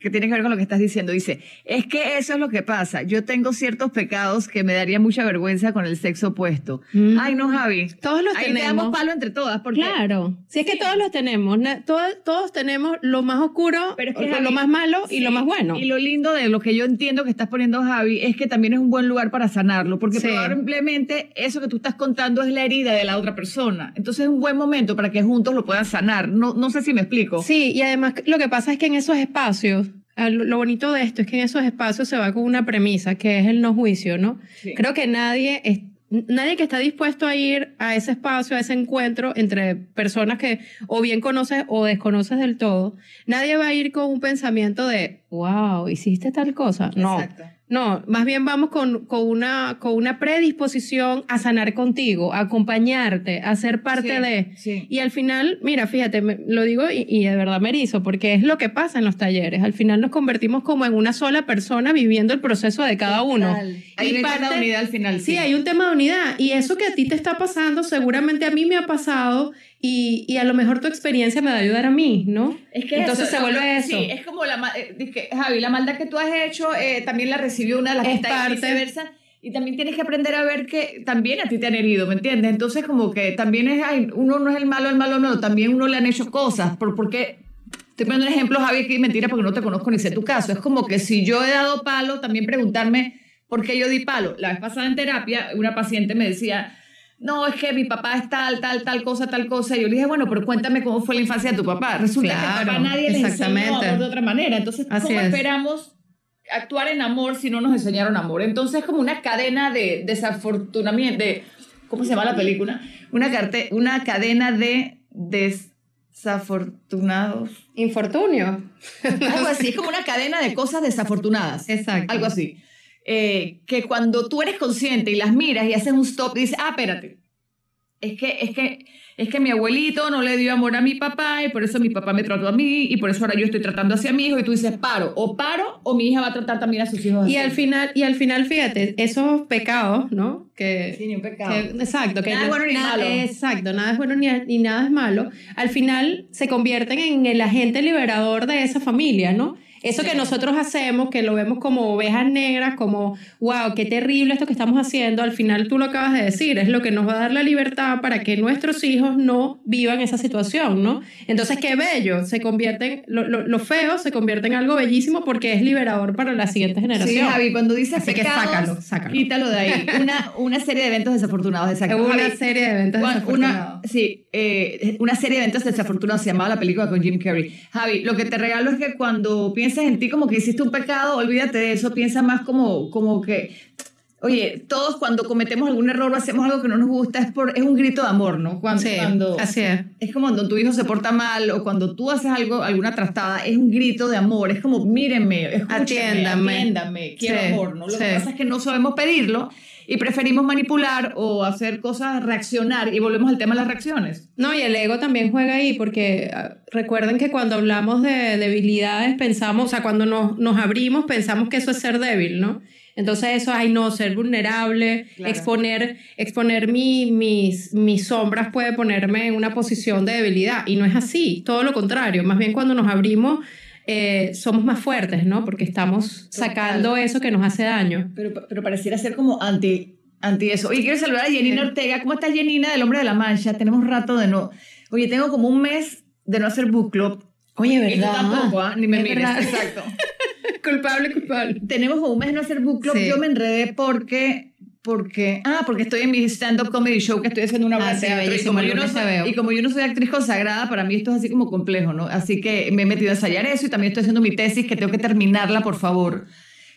que tiene que ver con lo que estás diciendo. Dice, es que eso es lo que pasa. Yo tengo ciertos pecados que me daría mucha vergüenza con el sexo opuesto. Mm. Ay, no, Javi. Todos los Ahí tenemos. damos palo entre todas. Porque... Claro. Si es que todos los tenemos. Todos, todos tenemos lo más oscuro, Pero lo más malo y lo más bueno. Y lo lindo de lo que yo entiendo que estás poniendo, Javi, es que también es un buen lugar para sanarlo. Porque probablemente eso que tú estás contando es la herida de la otra persona. Entonces es un buen momento para que juntos lo puedan sanar. No, no sé si me explico. Sí, y además lo que pasa es que en esos espacios lo bonito de esto es que en esos espacios se va con una premisa, que es el no juicio, ¿no? Creo que nadie, es, nadie que está dispuesto a ir a ese espacio, a ese encuentro entre personas que o bien conoces o desconoces del todo, nadie va a ir con un pensamiento de, wow, hiciste tal cosa. No. Exacto. No, más bien vamos con, con, una, con una predisposición a sanar contigo, a acompañarte, a ser parte de. Y al final, mira, fíjate, lo digo y, de verdad me erizo, porque es lo que pasa en los talleres. Al final nos convertimos como en una sola persona viviendo el proceso de cada uno. Hay un tema de unidad al final. Sí. sí, hay un tema de unidad. Y eso que a ti te está pasando, seguramente a mí me ha pasado y, y, a lo mejor tu experiencia me va a ayudar a mí, ¿no? Es que Entonces se vuelve eso. Sí, es como la, eh, Javi, la maldad que tú has hecho eh, también la recibió una de las que está y viceversa. Y también tienes que aprender a ver que también a ti te han herido, ¿me entiendes? Entonces como que también es, uno no es el malo, el malo no, también uno le han hecho cosas, por, porque Estoy poniendo un ejemplo, Javi, que mentira porque no te conozco ni sé tu caso. Es como que si yo he dado palo, también preguntarme por qué yo di palo. La vez pasada en terapia, una paciente me decía, no, es que mi papá es tal, tal, tal cosa, tal cosa. Y yo le dije, bueno, pero cuéntame cómo fue la infancia de tu papá. Resulta que papá nadie le enseñó de otra manera. Entonces, ¿cómo esperamos actuar en amor si no nos enseñaron amor? Entonces, es como una cadena de desafortunamiento, de, ¿cómo se llama la película? Una, carte, una cadena de desafortunados. Infortunio. Algo así, es como una cadena de cosas desafortunadas. Exacto. Algo así. Eh, que cuando tú eres consciente y las miras y haces un stop dices, ah, espérate, es que, es que, es que mi abuelito no le dio amor a mi papá y por eso mi papá me trató a mí y por eso ahora yo estoy tratando hacia mi hijo y tú dices, paro, o paro o mi hija va a tratar también a sus hijos. Y al final, y al final, fíjate, esos pecados, ¿no? Que, sí, ni un pecado. exacto. Que nada es bueno ni malo. Exacto, nada es bueno ni, ni nada es malo. Al final se convierten en el agente liberador de esa familia, ¿no? Eso que nosotros hacemos, que lo vemos como ovejas negras, como, wow, qué terrible esto que estamos haciendo, al final tú lo acabas de decir, es lo que nos va a dar la libertad para que nuestros hijos no vivan esa situación, ¿no? Entonces, qué bello, se convierte, lo, lo, feo se convierte en algo bellísimo porque es liberador para la siguiente generación. Sí, Javi, cuando dices Así que sácalo, sácalo. Quítalo de ahí. Una, una serie de eventos desafortunados, exacto. Una serie de eventos desafortunados. sí, eh, una serie de eventos desafortunados se llamaba la película con Jim Carrey. Javi, lo que te regalo es que cuando pienses en ti como que hiciste un pecado, olvídate de eso, piensa más como, como que, oye, todos cuando cometemos algún error o hacemos algo que no nos gusta es, por, es un grito de amor, ¿no? Cuando, sí, así es. Es como cuando tu hijo se porta mal o cuando tú haces algo, alguna trastada, es un grito de amor, es como, mírenme, atiéndame, atiéndame quiero amor, ¿no? Lo que pasa es que no sabemos pedirlo y preferimos manipular o hacer cosas, reaccionar y volvemos al tema de las reacciones. No, y el ego también juega ahí porque ah, recuerden que cuando hablamos de debilidades pensamos, o sea, cuando nos, nos abrimos pensamos que eso es ser débil, ¿no? Entonces eso, ay no, ser vulnerable, exponer, exponer mi, mis, mis sombras puede ponerme en una posición de debilidad. Y no es así, todo lo contrario. Más bien cuando nos abrimos eh, somos más fuertes, ¿no? Porque estamos sacando eso que nos hace daño. Pero, pero pareciera ser como anti, anti eso. Oye, quiero saludar a Jenina Ortega. ¿Cómo estás, Jenina, del Hombre de la Mancha? Tenemos rato de no... Oye, tengo como un mes de no hacer book club. Oye, ¿verdad? tampoco, ¿ah? Ni me mires, exacto. culpable, culpable. Tenemos como un mes de no hacer book club. Yo me enredé porque porque ah porque estoy en mi stand up comedy show que estoy haciendo una obra ah, de y como, yo no soy, y como yo no soy actriz consagrada para mí esto es así como complejo no así que me he metido a ensayar eso y también estoy haciendo mi tesis que tengo que terminarla por favor.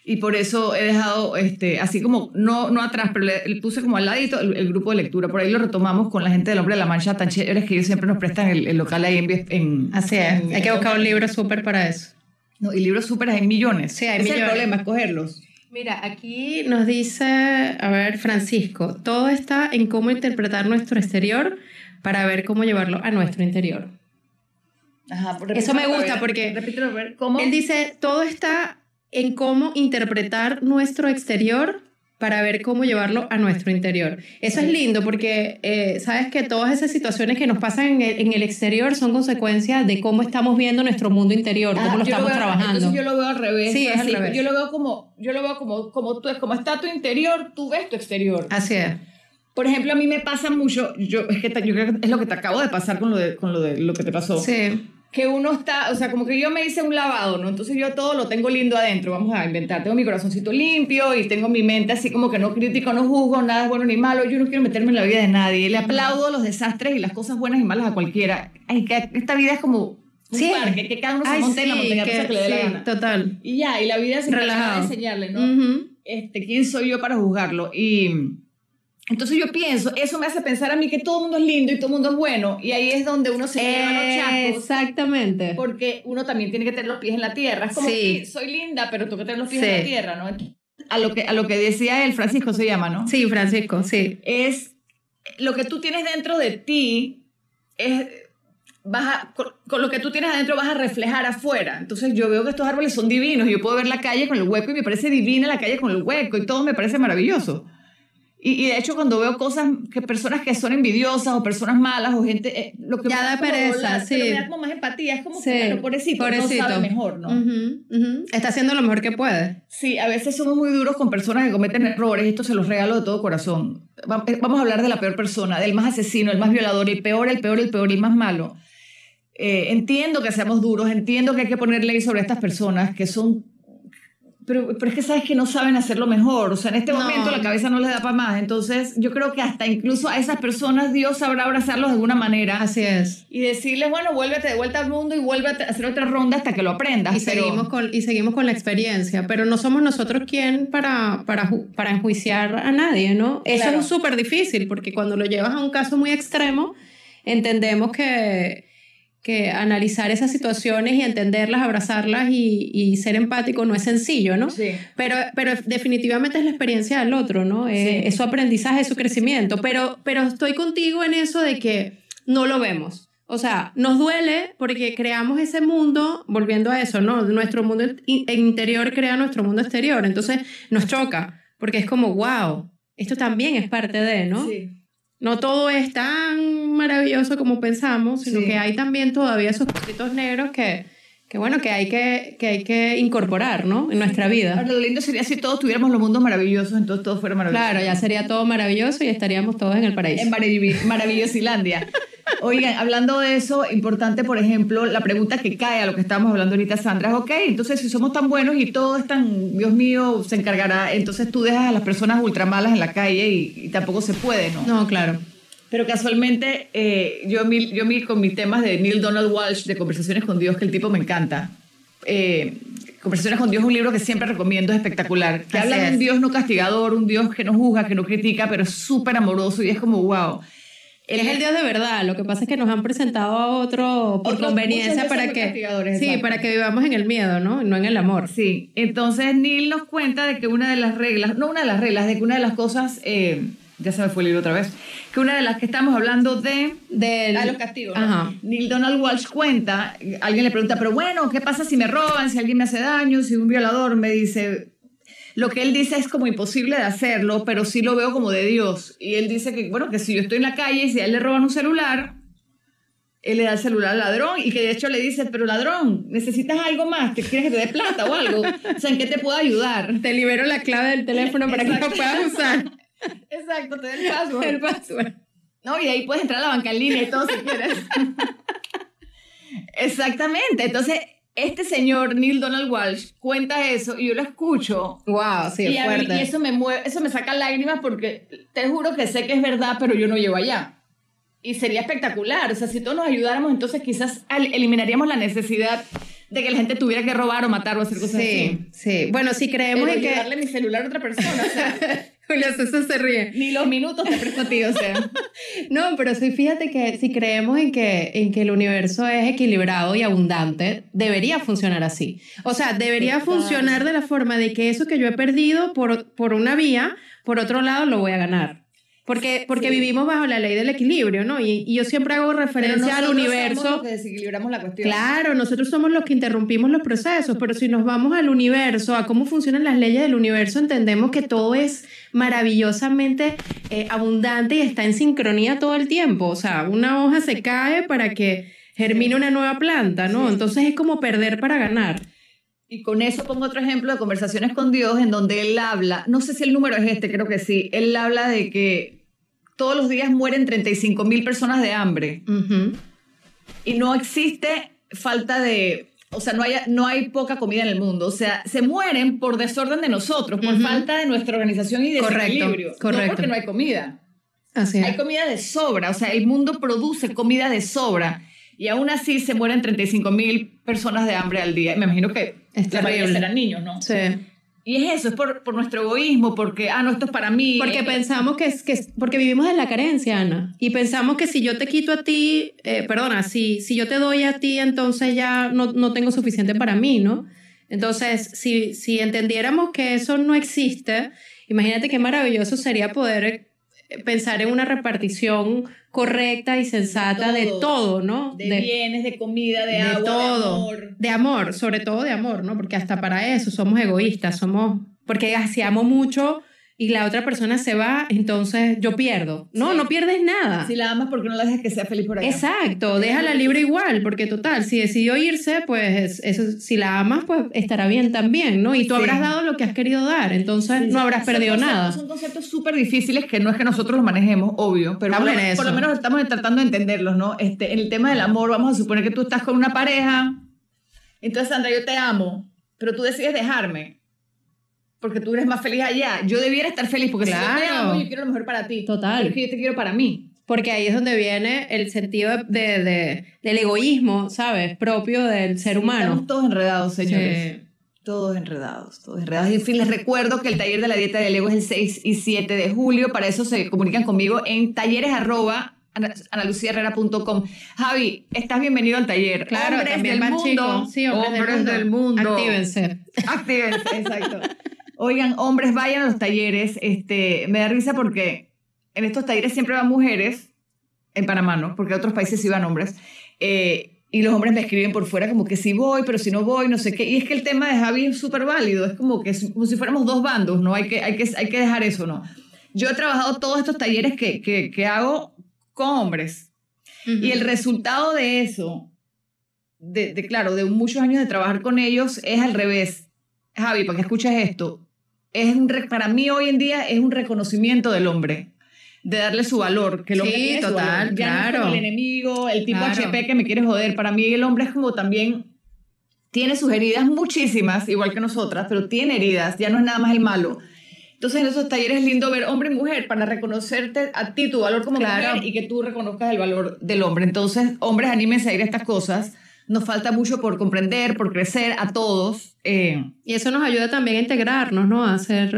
Y por eso he dejado este así como no no atrás pero le, puse como al ladito el, grupo de lectura. Por ahí lo retomamos con la gente del hombre de la mancha tan chéveres que ellos siempre nos prestan el, local ahí en, en así es. Hay que buscar un libro súper para eso. No y libros súper hay millones. Sí hay Ese millones. es el problema escogerlos Mira, aquí nos dice, a ver, Francisco, todo está en cómo interpretar nuestro exterior para ver cómo llevarlo a nuestro interior. Ajá, Eso me gusta porque ¿cómo? él dice, todo está en cómo interpretar nuestro exterior para ver cómo llevarlo a nuestro interior. Eso es lindo porque eh, sabes que todas esas situaciones que nos pasan en el, exterior son consecuencias de cómo estamos viendo nuestro mundo interior, cómo lo estamos trabajando. Entonces yo lo veo al revés. Sí, es al revés. Yo lo veo como, yo lo veo como, como tú, como está tu interior, tú ves tu exterior. Así es. Por ejemplo, a mí me pasa mucho, yo, es que yo creo que es lo que te acabo de pasar con lo de, con lo de lo que te pasó. Sí que uno está, o sea, como que yo me hice un lavado, ¿no? Entonces yo todo lo tengo lindo adentro, vamos a inventar. Tengo mi corazoncito limpio y tengo mi mente así como que no critico, no juzgo, nada es bueno ni malo. Yo no quiero meterme en la vida de nadie. Le aplaudo los desastres y las cosas buenas y malas a cualquiera. Ay, que esta vida es como un sí. parque, que cada uno se monte en la montaña que, que le dé la gana. total. Y ya, y la vida es relajada enseñarle, ¿no? este, ¿Quién soy yo para juzgarlo? Y entonces yo pienso, eso me hace pensar a mí que todo el mundo es lindo y todo el mundo es bueno. Y ahí es donde uno se lleva los chacos. Exactamente. Porque uno también tiene que tener los pies en la tierra. Es como que soy linda, pero tengo que tener los pies en la tierra, ¿no? A lo, que, a lo que decía él, Francisco se llama, ¿no? Sí, Francisco, sí. Es lo que tú tienes dentro de ti, es, vas con, con, lo que tú tienes adentro vas a reflejar afuera. Entonces yo veo que estos árboles son divinos y yo puedo ver la calle con el hueco y me parece divina la calle con el hueco y todo me parece maravilloso. Y, de hecho, cuando veo cosas, que personas que son envidiosas o personas malas o gente. Eh, lo que ya da pereza, sí. Me da como más empatía. Es como que, bueno, pobrecito, no sabe mejor, ¿no? Está haciendo lo mejor que puede. Sí, a veces somos muy duros con personas que cometen errores. Esto se los regalo de todo corazón. Eh, vamos a hablar de la peor persona, del más asesino, el más violador, el peor, el peor, el peor y más malo. Eh, entiendo que seamos duros, entiendo que hay que poner ley sobre estas personas que son pero, pero es que sabes que no saben hacerlo mejor, o sea, en este momento la cabeza no les da para más, entonces yo creo que hasta incluso a esas personas Dios sabrá abrazarlos de alguna manera. Así es. Y decirles, bueno, vuélvete de vuelta al mundo y vuelve a hacer otra ronda hasta que lo aprendas. Y, seguimos, con, y seguimos con la experiencia, pero no somos nosotros quien para, para, para enjuiciar a nadie, ¿no? Eso es súper difícil, porque cuando lo llevas a un caso muy extremo, entendemos que que analizar esas situaciones y entenderlas, abrazarlas y, ser empático no es sencillo, ¿no? Sí. Pero, pero definitivamente es la experiencia del otro, ¿no? Es, su aprendizaje, es su crecimiento. Pero, pero estoy contigo en eso de que no lo vemos. O sea, nos duele porque creamos ese mundo, volviendo a eso, ¿no? Nuestro mundo interior crea nuestro mundo exterior. Entonces nos choca porque es como, wow, esto también es parte de, ¿no? Sí no todo es tan maravilloso como pensamos, sino que hay también todavía esos puntitos negros que, que bueno, que hay que, que hay que incorporar, ¿no? En nuestra vida. lo lindo sería si todos tuviéramos los mundos maravillosos, entonces todo fuera maravilloso. Claro, ya sería todo maravilloso y estaríamos todos en el paraíso. En Maravillosilandia. Oigan, hablando de eso, importante, por ejemplo, la pregunta que cae a lo que estábamos hablando ahorita, Sandra, es, ok, entonces si somos tan buenos y todo es tan, Dios mío, se encargará, entonces tú dejas a las personas ultramalas en la calle y, tampoco se puede, ¿no? No, claro. Pero casualmente, eh, yo, yo con mis temas de Neil Donald Walsh, de Conversaciones con Dios, que el tipo me encanta. Eh, Conversaciones con Dios es un libro que siempre recomiendo, es espectacular. Que habla de un Dios no castigador, un Dios que no juzga, que no critica, pero es súper amoroso y es como, wow. Él es el Dios de verdad. Lo que pasa es que nos han presentado a otro por conveniencia para que sí, para que vivamos en el miedo, ¿no? No en el amor. Sí. Entonces Neil nos cuenta de que una de las reglas, no una de las reglas, de que una de las cosas, eh, ya se me fue el libro otra vez, que una de las que estamos hablando de, de los castigos. Neil Donald Walsh cuenta, alguien le pregunta, pero bueno, ¿qué pasa si me roban, si alguien me hace daño, si un violador me dice, lo que él dice es como imposible de hacerlo, pero sí lo veo como de Dios. Y él dice que, bueno, que si yo estoy en la calle y si a él le roban un celular, él le da el celular al ladrón y que de hecho le dice, pero ladrón, ¿necesitas algo más? ¿Te quieres que te dé plata o algo? O sea, ¿en qué te puedo ayudar? Te libero la clave del teléfono para que lo puedas usar. Exacto, te doy el password. El password. No, y ahí puedes entrar a la banca en línea y todo si quieres. Exactamente. Entonces, este señor Neil Donald Walsh cuenta eso y yo lo escucho. Wow, sí, es fuerte. y eso me mueve, eso me saca lágrimas porque te juro que sé que es verdad, pero yo no llevo allá. Y sería espectacular, o sea, si todos nos ayudáramos, entonces quizás eliminaríamos la necesidad de que la gente tuviera que robar o matar o hacer cosas sí, así. Sí, Bueno, si creemos en que darle mi celular a otra persona, o sea, Julio César se ríe. Ni los minutos te presto a ti, o sea. no, pero sí, fíjate que si creemos en que, en que el universo es equilibrado y abundante, debería funcionar así. O sea, debería funcionar de la forma de que eso que yo he perdido por, por una vía, por otro lado lo voy a ganar. Porque, porque vivimos bajo la ley del equilibrio, ¿no? Y, yo siempre hago referencia al universo. Somos los que desequilibramos la cuestión. Claro, nosotros somos los que interrumpimos los procesos, pero si nos vamos al universo, a cómo funcionan las leyes del universo, entendemos que todo es maravillosamente eh, abundante y está en sincronía todo el tiempo. O sea, una hoja se cae para que germine una nueva planta, ¿no? Entonces es como perder para ganar. Y con eso pongo otro ejemplo de conversaciones con Dios en donde Él habla, no sé si el número es este, creo que sí, Él habla de que todos los días mueren 35 mil personas de hambre. Y no existe falta de, o sea, no hay, no hay poca comida en el mundo. O sea, se mueren por desorden de nosotros, por falta de nuestra organización y de equilibrio. Correcto. No porque no hay comida. Así Hay comida de sobra, o sea, el mundo produce comida de sobra. Y aún así se mueren 35 mil personas de hambre al día. Me imagino que es la mayoría serán niños, ¿no? Sí. Y es eso, es por, por, nuestro egoísmo, porque, ah, no, esto es para mí. Porque pensamos que es, que porque vivimos en la carencia, Ana. Y pensamos que si yo te quito a ti, eh, perdona, si, si yo te doy a ti, entonces ya no, no tengo suficiente para mí, ¿no? Entonces, si, si entendiéramos que eso no existe, imagínate qué maravilloso sería poder pensar en una repartición correcta y sensata de todo, ¿no? De, bienes, de comida, de, agua, todo, de amor. De amor, sobre todo de amor, ¿no? Porque hasta para eso somos egoístas, somos, porque si amo mucho, y la otra persona se va, entonces yo pierdo. No, no pierdes nada. Si la amas, porque no la dejas que sea feliz por allá? Exacto, déjala libre igual, porque total, si decidió irse, pues eso, si la amas, pues estará bien también, ¿no? Y tú habrás dado lo que has querido dar, entonces no habrás perdido nada. Son conceptos súper difíciles que no es que nosotros los manejemos, obvio, pero por, por, lo menos estamos tratando de entenderlos, ¿no? Este, en el tema del amor, vamos a suponer que tú estás con una pareja, entonces Sandra, yo te amo, pero tú decides dejarme porque tú eres más feliz allá. Yo debiera estar feliz porque claro. si yo te amo, yo quiero lo mejor para ti. Total. Pero es que yo te quiero para mí. Porque ahí es donde viene el sentido de, de, del egoísmo, ¿sabes? Propio del ser humano. Estamos todos enredados, señores. Todos enredados, todos enredados. Y en fin, les recuerdo que el taller de la dieta del ego es el 6 y 7 de julio. Para eso se comunican conmigo en talleres analuciaherrera.com. Javi, estás bienvenido al taller. Claro, hombres del mundo. Sí, hombres, del mundo. Actívense. Actívense, exacto. Oigan, hombres, vayan a los talleres. Este, me da risa porque en estos talleres siempre van mujeres, en Panamá, ¿no? Porque en otros países sí van hombres. Eh, y los hombres me escriben por fuera como que sí voy, pero si no voy, no sé qué. Y es que el tema de Javi es súper válido. Es como que como si fuéramos dos bandos, ¿no? Hay que, hay que, hay que dejar eso, ¿no? Yo he trabajado todos estos talleres que, que, que hago con hombres. Y el resultado de eso, de, de, claro, de muchos años de trabajar con ellos, es al revés. Javi, para que escuches esto, es para mí hoy en día es un reconocimiento del hombre de darle su valor, que el hombre sí, total, claro. el enemigo, el tipo HP que me quiere joder. Para mí el hombre es como también tiene sus heridas muchísimas, igual que nosotras, pero tiene heridas, ya no es nada más el malo. Entonces en esos talleres es lindo ver hombre y mujer para reconocerte a ti tu valor como mujer y que tú reconozcas el valor del hombre. Entonces, hombres, anímense a ir a estas cosas nos falta mucho por comprender, por crecer a todos. Eh. Y eso nos ayuda también a integrarnos, ¿no? A ser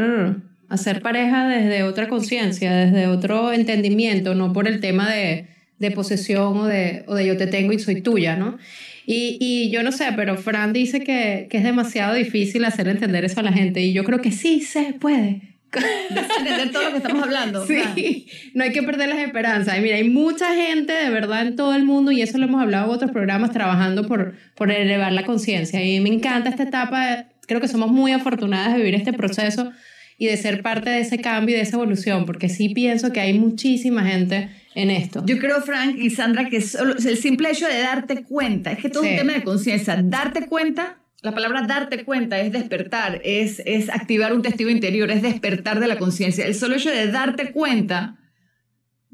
hacer pareja desde otra conciencia, desde otro entendimiento, no por el tema de, de posesión o de, o de yo te tengo y soy tuya, ¿no? Y, y, yo no sé, pero Fran dice que, que, es demasiado difícil hacer entender eso a la gente y yo creo que sí se puede. entender todo lo que estamos hablando. Sí, no hay que perder las esperanzas. Y mira, hay mucha gente de verdad en todo el mundo y eso lo hemos hablado en otros programas trabajando por, por elevar la conciencia. Y me encanta esta etapa, creo que somos muy afortunadas de vivir este proceso y de ser parte de ese cambio y de esa evolución, porque sí pienso que hay muchísima gente en esto. Yo creo, Frank y Sandra, que solo, el simple hecho de darte cuenta, es que todo es un tema de conciencia, darte cuenta, la palabra darte cuenta es despertar, es, es activar un testigo interior, es despertar de la conciencia. El solo hecho de darte cuenta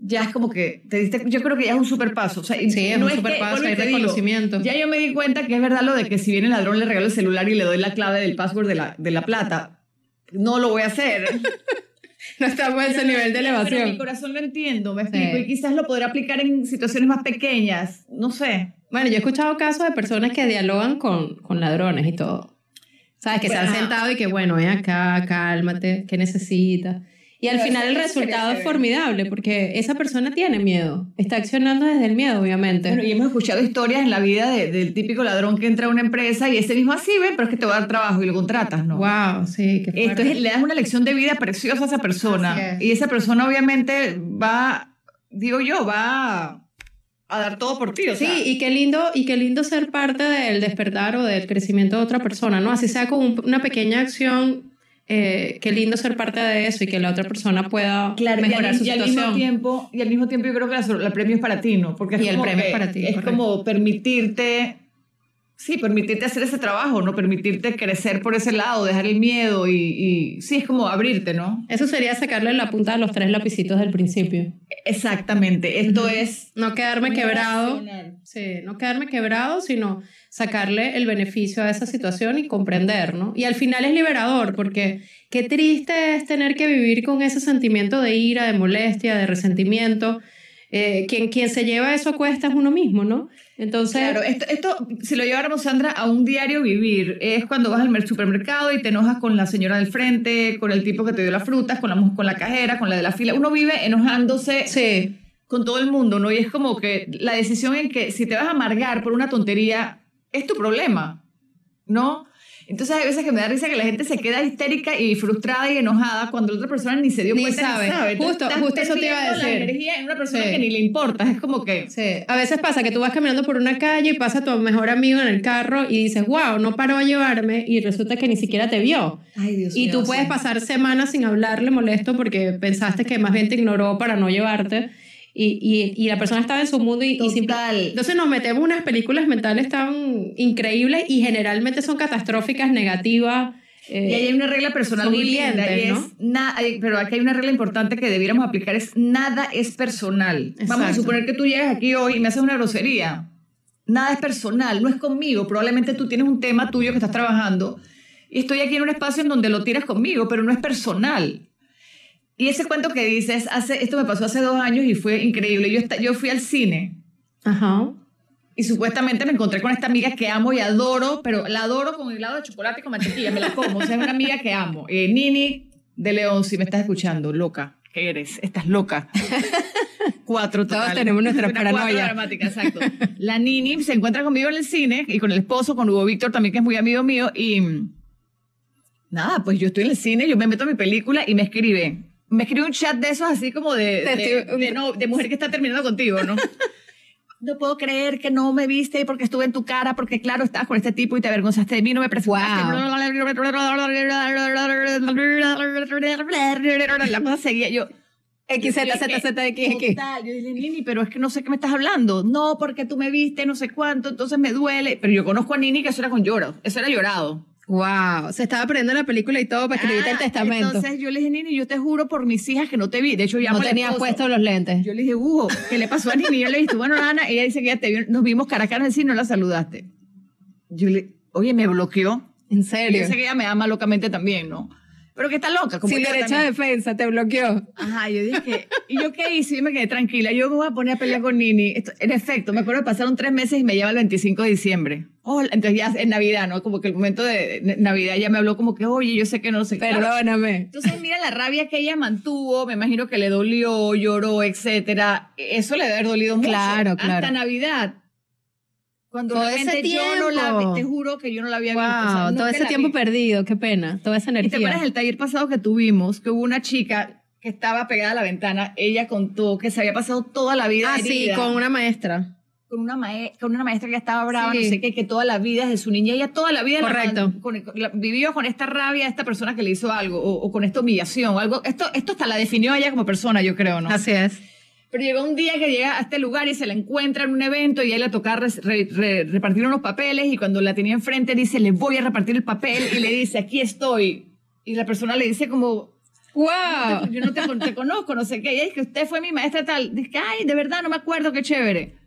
ya es como que te diste, yo creo que ya es un super paso. sí, es un super paso, hay reconocimiento. ya yo me di cuenta que es verdad lo de que si viene el ladrón le regalo el celular y le doy la clave del password de la, de la plata. No lo voy a hacer. no estamos en ese nivel de elevación. Pero mi corazón lo entiendo, me explico, y quizás lo podrá aplicar en situaciones más pequeñas, no sé. Bueno, yo he escuchado casos de personas que dialogan con, con ladrones y todo. ¿Sabes? Que se han sentado y que, bueno, ven acá, cálmate, ¿qué necesitas? Y al final el resultado es formidable porque esa persona tiene miedo, está accionando desde el miedo, obviamente. Bueno, y hemos escuchado historias en la vida del típico ladrón que entra a una empresa y ese mismo así ve, pero es que te va a dar trabajo y lo contratas, ¿no? Wow, sí. Qué Esto es, le das una lección de vida preciosa a esa persona y esa persona obviamente va, digo yo, va a dar todo por ti. O sí, y qué lindo y qué lindo ser parte del despertar o del crecimiento de otra persona, ¿no? Así sea con una pequeña acción eh, qué lindo ser parte de eso y que la otra persona pueda mejorar su situación. Y al, mismo tiempo, y al mismo tiempo yo creo que el premio es para ti, ¿no? Porque es y el premio es para ti. Es como permitirte, sí, permitirte hacer ese trabajo, ¿no? Permitirte crecer por ese lado, dejar el miedo y, y sí, es como abrirte, ¿no? Eso sería sacarle la punta a los tres lapicitos del principio. Exactamente, esto es... No quedarme quebrado. Sí, no quedarme quebrado, sino sacarle el beneficio a esa situación y comprender, ¿no? Y al final es liberador, porque qué triste es tener que vivir con ese sentimiento de ira, de molestia, de resentimiento. Eh, quien, quien se lleva eso a cuesta es uno mismo, ¿no? Entonces... Claro, esto, esto, si lo lleváramos, Sandra, a un diario vivir, es cuando vas al supermercado y te enojas con la señora del frente, con el tipo que te dio las frutas, con la, con la cajera, con la de la fila. Uno vive enojándose sí. con todo el mundo, ¿no? Y es como que la decisión en que si te vas a amargar por una tontería, es tu problema, ¿no? Entonces hay veces que me da risa que la gente se queda histérica y frustrada y enojada cuando la otra persona ni se dio ni cuenta sabe. ni sabe. Justo, justo eso te iba a decir. la energía en una persona que ni le importa, es como que... Sí. A veces pasa que tú vas caminando por una calle y pasa tu mejor amigo en el carro y dices, wow, no paró a llevarme y resulta que ni siquiera te vio. Ay, Dios y tú puedes pasar semanas sin hablarle molesto porque pensaste que más bien te ignoró para no llevarte y, y, la persona estaba en su mundo y, y Entonces nos metemos unas películas mentales tan increíbles y generalmente son catastróficas, negativas. Eh, y hay una regla personal muy linda, ¿no? pero aquí hay una regla importante que debiéramos aplicar, es nada es personal. Vamos a suponer que tú llegas aquí hoy y me haces una grosería. Nada es personal, no es conmigo. Probablemente tú tienes un tema tuyo que estás trabajando y estoy aquí en un espacio en donde lo tiras conmigo, pero no es personal. Y ese cuento que dices, hace, esto me pasó hace dos años y fue increíble. Yo, yo fui al cine. Ajá. Y supuestamente me encontré con esta amiga que amo y adoro, pero la adoro con helado de chocolate y con mantequilla, me la como. O sea, es una amiga que amo. Eh, Nini de León, si me estás escuchando, loca. ¿Qué eres? Estás loca. Cuatro total. Todos tenemos nuestra paranoia. dramática, exacto. La Nini se encuentra conmigo en el cine y con el esposo, con Hugo Víctor también, que es muy amigo mío. Y nada, pues yo estoy en el cine, yo me meto a mi película y me escribe me escribe un chat de esos así como de, de, mujer que está terminando contigo, ¿no? no puedo creer que no me viste porque estuve en tu cara, porque claro, estabas con este tipo y te avergonzaste de mí, no me presentaste. La cosa seguía yo. X, Z, Z, Z, X, X. Yo dije, Nini, pero es que no sé qué me estás hablando. No, porque tú me viste, no sé cuánto, entonces me duele. Pero yo conozco a Nini que eso era con lloro, eso era llorado. Wow, se estaba aprendiendo la película y todo para escribirte el ah, testamento. Entonces yo le dije, Nini, yo te juro por mis hijas que no te vi. De hecho, ya no tenía puestos los lentes. Yo le dije, Hugo, ¿qué le pasó a Nini? Yo le dije, bueno, Ana, ella dice que ya te vio, nos vimos cara a cara y no la saludaste. Yo le, oye, me bloqueó. ¿En serio? Yo sé que ella me ama locamente también, ¿no? Pero que está loca. Como Sin derecho a defensa, te bloqueó. Ajá, yo dije, ¿y yo qué hice? Y me quedé tranquila. Yo me voy a poner a pelear con Nini. en efecto, me acuerdo que pasaron tres meses y me lleva el 25 de diciembre. Hola. Entonces ya en Navidad, ¿no? Como que el momento de Navidad ya me habló como que, oye, yo sé que no sé. Perdóname. Entonces mira la rabia que ella mantuvo, me imagino que le dolió, lloró, etcétera. Eso le debe haber dolido mucho. Claro, claro. Hasta Navidad. Cuando todo ese tiempo. yo no la vi, te juro que yo no la había visto. todo ese tiempo perdido, qué pena, toda esa energía. ¿Y te acuerdas del taller pasado que tuvimos, que hubo una chica que estaba pegada a la ventana, ella contó que se había pasado toda la vida Ah, sí, con una maestra. Con una, con una maestra que estaba brava, no sé qué, que toda la vida, desde su niña, ella toda la vida Correcto. vivió con esta rabia a esta persona que le hizo algo, o, con esta humillación, o algo. Esto, esto hasta la definió ella como persona, yo creo, ¿no? Así es. Pero llegó un día que llega a este lugar y se la encuentra en un evento y a le toca repartir unos papeles y cuando la tenía enfrente dice, le voy a repartir el papel y le dice, aquí estoy. Y la persona le dice como, wow, yo no te, conozco, no sé qué. Y es que usted fue mi maestra tal. Dice, ay, de verdad no me acuerdo, qué chévere.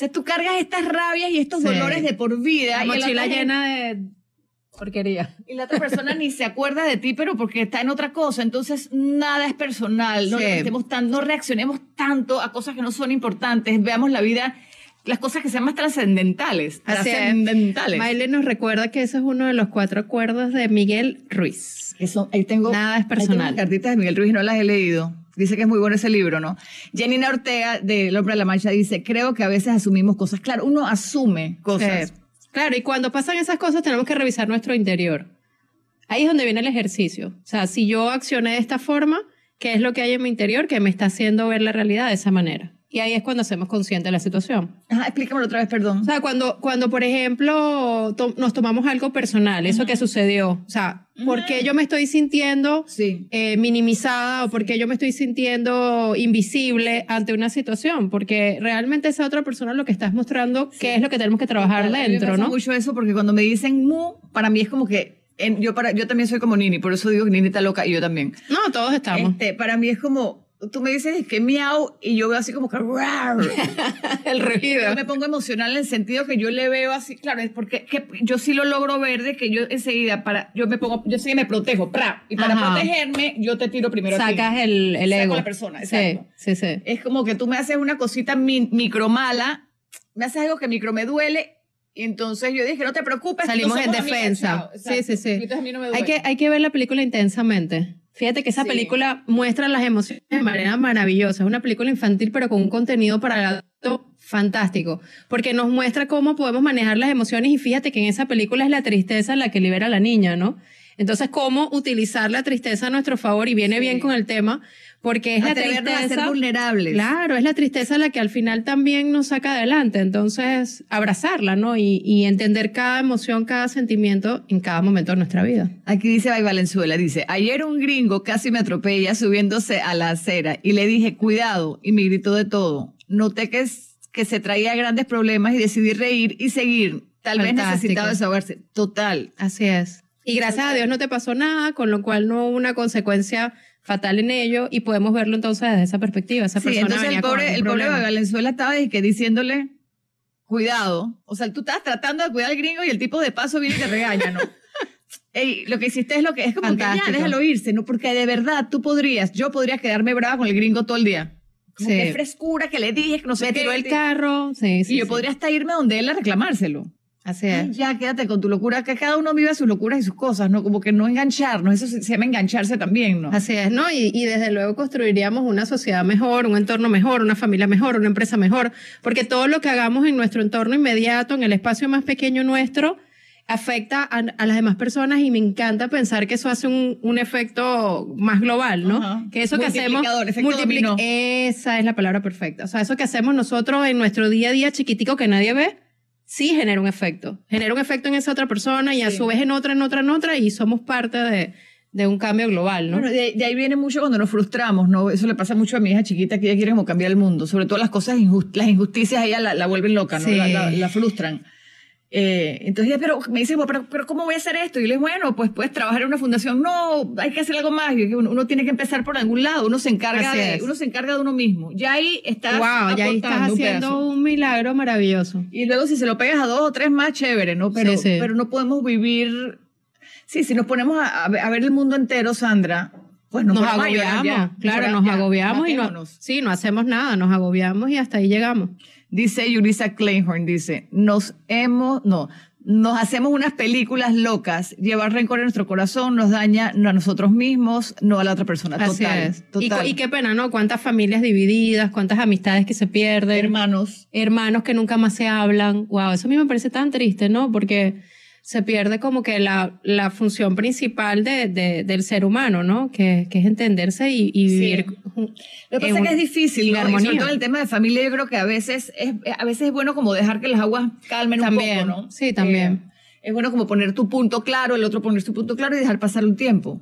Sea, tú cargas estas rabias y estos dolores de por vida. La mochila llena de porquería. Y la otra persona ni se acuerda de ti, pero porque está en otra cosa. Entonces, nada es personal. No, tan, no reaccionemos tanto a cosas que no son importantes. Veamos la vida las cosas que sean más trascendentales. Trascendentales. Maile nos recuerda que eso es uno de los cuatro acuerdos de Miguel Ruiz. Eso, ahí tengo. Nada es personal. cartitas de Miguel Ruiz no las he leído. Dice que es muy bueno ese libro, ¿no? Janina Ortega, de El Hombre de la Mancha, dice: Creo que a veces asumimos cosas. Claro, uno asume cosas. Claro, y cuando pasan esas cosas tenemos que revisar nuestro interior. Ahí es donde viene el ejercicio. O sea, si yo accioné de esta forma, ¿qué es lo que hay en mi interior que me está haciendo ver la realidad de esa manera? Y ahí es cuando hacemos consciente de la situación. Ajá, explícamelo otra vez, perdón. O sea, cuando, cuando por ejemplo, nos tomamos algo personal, eso que sucedió. O sea, ¿por qué yo me estoy sintiendo eh, minimizada o por qué yo me estoy sintiendo invisible ante una situación? Porque realmente esa otra persona lo que está mostrando qué es lo que tenemos que trabajar dentro, ¿no? mucho eso porque cuando me dicen mu, para mí es como que yo, para, yo también soy como Nini, por eso digo que Nini está loca y yo también. No, todos estamos. Este, para mí es como, tú me dices que miau y yo veo así como que el ruido. Yo me pongo emocional en el sentido que yo le veo así, claro, es porque que yo sí lo logro ver de que yo enseguida para yo me pongo yo sí me protejo, pra, y para protegerme yo te tiro primero Sacas el el ego. la persona, exacto. Sí, sí, sí. Es como que tú me haces una cosita micro mala, me haces algo que micro me duele y entonces yo dije, no te preocupes. Salimos en defensa. Sí, sí, sí. hay, que, hay que ver la película intensamente. Fíjate que esa película muestra las emociones de manera maravillosa. Es una película infantil, pero con un contenido para adulto fantástico, porque nos muestra cómo podemos manejar las emociones y fíjate que en esa película es la tristeza la que libera a la niña, ¿no? Entonces, cómo utilizar la tristeza a nuestro favor y viene bien con el tema, porque es la tristeza. A ser vulnerables. Claro, es la tristeza la que al final también nos saca adelante. Entonces, abrazarla, ¿no? Y, y, entender cada emoción, cada sentimiento en cada momento de nuestra vida. Aquí dice Bay Valenzuela, dice, ayer un gringo casi me atropella subiéndose a la acera y le dije, cuidado, y me gritó de todo. Noté que, que se traía grandes problemas y decidí reír y seguir. Tal vez necesitaba desahogarse. Total. Así es. Y gracias a Dios no te pasó nada, con lo cual no hubo una consecuencia fatal en ello y podemos verlo entonces desde esa perspectiva. Esa sí, entonces el pobre, el pobre de Valenzuela estaba diciéndole, cuidado. O sea, tú estás tratando de cuidar al gringo y el tipo de paso viene y te regaña, ¿no? Ey, lo que hiciste es lo que es como que ya, déjalo irse, ¿no? Porque de verdad tú podrías, yo podría quedarme brava con el gringo todo el día. Como sí. que frescura que le dije, que no sé Me tiró el carro, sí, sí. Y yo podría hasta irme donde él a reclamárselo. Así es. ya, quédate con tu locura, que cada uno vive sus locuras y sus cosas, ¿no? Como que no engancharnos, eso se, llama engancharse también, ¿no? Así es, ¿no? Y, y, desde luego construiríamos una sociedad mejor, un entorno mejor, una familia mejor, una empresa mejor, porque todo lo que hagamos en nuestro entorno inmediato, en el espacio más pequeño nuestro, afecta a, a las demás personas y me encanta pensar que eso hace un, un efecto más global, ¿no? Que eso que hacemos... Multiplica Esa es la palabra perfecta. O sea, eso que hacemos nosotros en nuestro día a día chiquitico que nadie ve, sí genera un efecto. Genera un efecto en esa otra persona y a su vez en otra, en otra, en otra y somos parte de, de un cambio global, ¿no? Bueno, de, ahí viene mucho cuando nos frustramos, ¿no? Eso le pasa mucho a mi hija chiquita que ella quiere como cambiar el mundo. Sobre todo las cosas, las injusticias, ella la, la vuelven loca, ¿no? La, la, frustran. Eh, entonces, pero me dice, pero, pero, ¿cómo voy a hacer esto? Y yo le digo, bueno, pues puedes trabajar en una fundación. No, hay que hacer algo más. Uno, uno tiene que empezar por algún lado. Uno se encarga, de, uno se encarga de uno mismo. Ya ahí estás, wow, ya ahí estás haciendo un, milagro maravilloso. Y luego si se lo pegas a dos o tres más, chévere, ¿no? Pero, pero no podemos vivir... Sí, si nos ponemos a, a ver el mundo entero, Sandra, pues nos, agobiamos. claro, nos agobiamos y no, sí, no hacemos nada, nos agobiamos y hasta ahí llegamos. Dice Yulisa Kleinhorn, dice, nos hemos, no, nos hacemos unas películas locas. Llevar rencor en nuestro corazón nos daña no a nosotros mismos, no a la otra persona. Así total, es. Y, total. y qué pena, ¿no? Cuántas familias divididas, cuántas amistades que se pierden. hermanos. hermanos que nunca más se hablan. Wow, eso a mí me parece tan triste, ¿no? Porque se pierde como que la, la función principal de, de- del ser humano, ¿no? Que, que es entenderse y, y Sí. vivir. Lo que pasa es que es difícil, ¿no? Y sobre todo el tema de familia, yo creo que a veces es, a veces es bueno como dejar que las aguas calmen También, un poco, ¿no? sí, también. Eh, es bueno como poner tu punto claro, el otro poner su punto claro y dejar pasar un tiempo.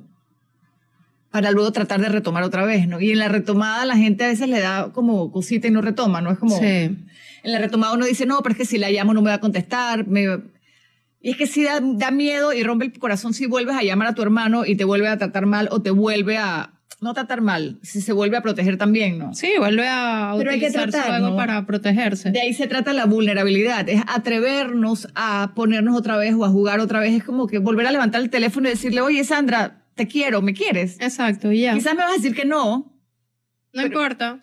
Para luego tratar de retomar otra vez, ¿no? Y en la retomada la gente a veces le da como cosita y no retoma, ¿no? Es como... Sí. En la retomada uno dice, no, pero es que si la llamo no me va a contestar. me- Y es que sí da, da miedo y rompe el corazón si vuelves a llamar a tu hermano y te vuelve a tratar mal o te vuelve a... No tratar mal, si se vuelve a proteger también, ¿no? Sí, vuelve a Pero hay que utilizar tratar, para protegerse. De ahí se trata la vulnerabilidad, es atrevernos a ponernos otra vez o a jugar otra vez. Es como que volver a levantar el teléfono y decirle, oye Sandra, te quiero, ¿me quieres? Exacto, ya. Quizás me vas a decir que no. no importa.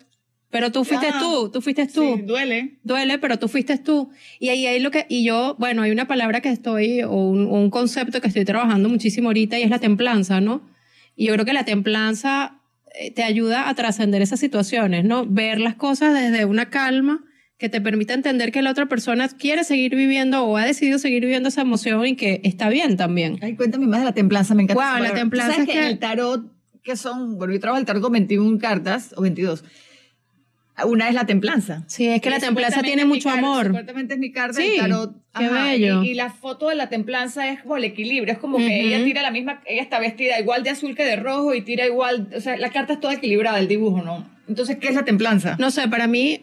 Pero tú fuiste Ah, tú, tú fuiste tú. Sí, duele. duele, pero tú fuiste tú. Y ahí hay lo que, y yo, bueno, hay una palabra que estoy, o un, o un concepto que estoy trabajando muchísimo ahorita y es la templanza, ¿no? Y yo creo que la templanza eh, te ayuda a trascender esas situaciones, ¿no? Ver las cosas desde una calma que te permita entender que la otra persona quiere seguir viviendo o ha decidido seguir viviendo esa emoción y que está bien también. Ay, cuéntame más de la templanza, me encanta. Esa la templanza ¿Tú sabes es que, que- el tarot, que son, bueno, yo trabajo el tarot con 21 cartas, o 22. Una es la templanza. Sí, es que la Y templanza supuestamente tiene mucho amor. Supuestamente es mi carta Sí, tarot. qué bello. Y, y la foto de la templanza es como el equilibrio. Es como que Ujú. ella tira la misma, ella está vestida igual de azul que de rojo y tira igual, o sea, la carta es toda equilibrada, el dibujo, ¿no? Entonces, ¿qué es la templanza? No sé, para mí,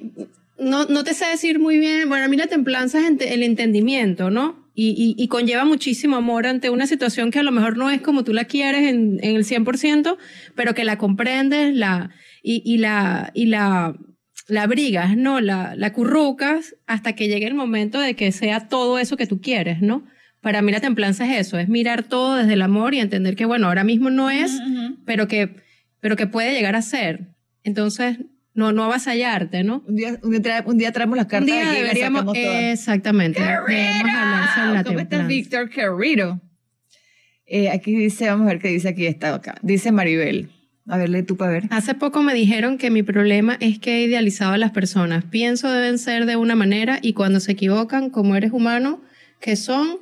no, no te sé decir muy bien, bueno, a mí la templanza es ente- el entendimiento, ¿no? Y, y, y conlleva muchísimo amor ante una situación que a lo mejor no es como tú la quieres en, en el 100%, pero que la comprendes la, y, y la, y la, la abrigas, ¿no? La, la currucas hasta que llegue el momento de que sea todo eso que tú quieres, ¿no? Para mí la templanza es eso, es mirar todo desde el amor y entender que, bueno, ahora mismo no es, Ujú, ujú. pero que, pero que puede llegar a ser. Entonces, no, no avasallarte, ¿no? Un día, un, día trae- un día traemos las Un cartas día aquí y las deberíamos, exactamente, la ¿Cómo estás. Víctor Querido? Eh, aquí dice, vamos a ver qué dice aquí, está acá. Dice Maribel. A ver, lee tú para ver. Hace poco me dijeron que mi problema es que he idealizado a las personas. Pienso deben ser de una manera y cuando se equivocan, como eres humano que son,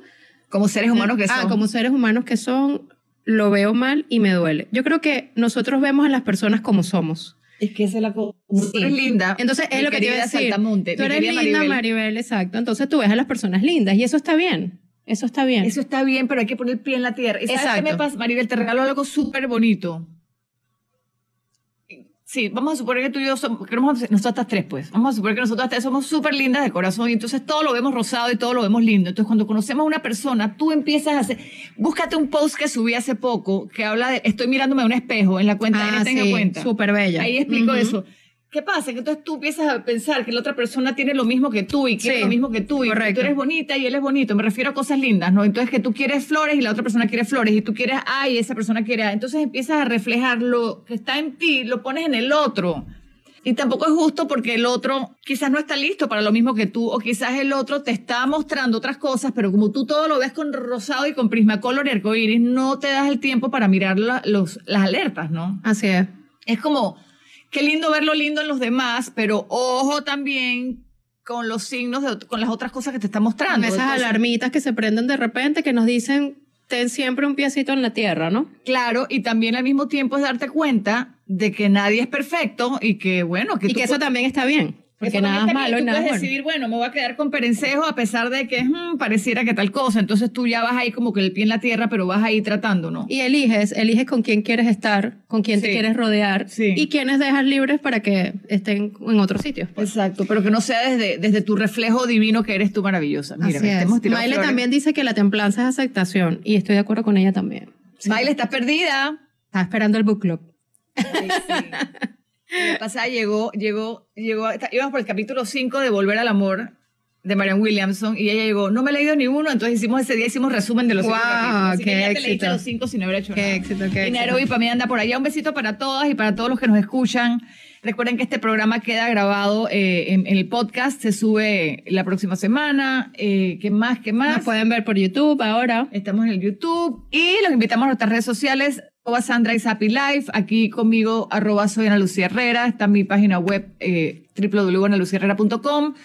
Como seres humanos que ah, son. como seres humanos que son, lo veo mal y me duele. Yo creo que nosotros vemos a las personas como somos. Es que esa es la cosa. Eres linda. Entonces es mi lo que te iba a decir. Saltamonte, Tú eres linda, Maribel. Maribel. exacto. Entonces tú ves a las personas lindas y eso está bien. Eso está bien. Eso está bien, pero hay que poner el pie en la tierra. ¿Y sabes qué Exacto. me pasa, Maribel? Te regalo algo súper bonito. Sí, vamos a suponer que tú y yo somos, tres, pues. Vamos a suponer que nosotras tres somos súper lindas de corazón y entonces todo lo vemos rosado y todo lo vemos lindo. Entonces cuando conocemos a una persona, tú empiezas a hacer, búscate un post que subí hace poco que habla de, estoy mirándome a un espejo en la cuenta, ah, en tenga sí, cuenta. súper bella. Ahí explico eso. ¿Qué pasa? Que entonces tú empiezas a pensar que la otra persona tiene lo mismo que tú y quiere Sí, lo mismo que tú y correcto. tú eres bonita y él es bonito. Me refiero a cosas lindas, ¿no? Entonces que tú quieres flores y la otra persona quiere flores y tú quieres A y esa persona quiere A. Entonces empiezas a reflejar lo que está en ti, lo pones en el otro. Y tampoco es justo porque el otro quizás no está listo para lo mismo que tú, o quizás el otro te está mostrando otras cosas, pero como tú todo lo ves con rosado y con prismacolor y arcoíris, no te das el tiempo para mirar la- los, las alertas, ¿no? Así es. Es como, qué lindo ver lo lindo en los demás, pero ojo también con los signos, de, con las otras cosas que te está mostrando. Con esas Entonces, alarmitas que se prenden de repente que nos dicen, ten siempre un piecito en la tierra, ¿no? Claro, y también al mismo tiempo es darte cuenta de que nadie es perfecto y que, bueno, que Y tú que eso también está bien, porque eso nada es malo. Tú nada es puedes bueno. decidir, bueno, me voy a quedar con perencejo a pesar de que hmm, pareciera que tal cosa. Entonces tú ya vas ahí como que el pie en la tierra, pero vas ahí tratando, ¿no? Y eliges, eliges con quién quieres estar, con quién te Sí. quieres rodear Sí. y quiénes dejas libres para que estén en otros sitios. pues. Exacto, pero que no sea desde, desde tu reflejo divino que eres tú maravillosa. Mira, Así te es. Maile también dice que la templanza es aceptación y estoy de acuerdo con ella también. Maile, estás perdida. Está esperando el book club. Ay, sí. La pasada llegó, llegó, llegó, íbamos por el capítulo 5 de Volver al Amor de Marian Williamson y ella llegó, no me he leído ni uno, entonces hicimos ese día, hicimos resumen de los wow, cinco capítulos. Así qué que ya éxito. te los cinco hecho Qué nada. éxito, qué y éxito. Nairobi para mí anda por allá. Un besito para todas y para todos los que nos escuchan. Recuerden que este programa queda grabado eh, en, en el podcast, se sube la próxima semana. Eh, ¿Qué más? ¿Qué más? Nos pueden ver por YouTube ahora. Estamos en el YouTube y los invitamos a nuestras redes sociales, arroba Sandra y Zapi Life, aquí conmigo, arroba soy Ana Lucía Herrera, está mi página web eh, www.analuciaherrera.com.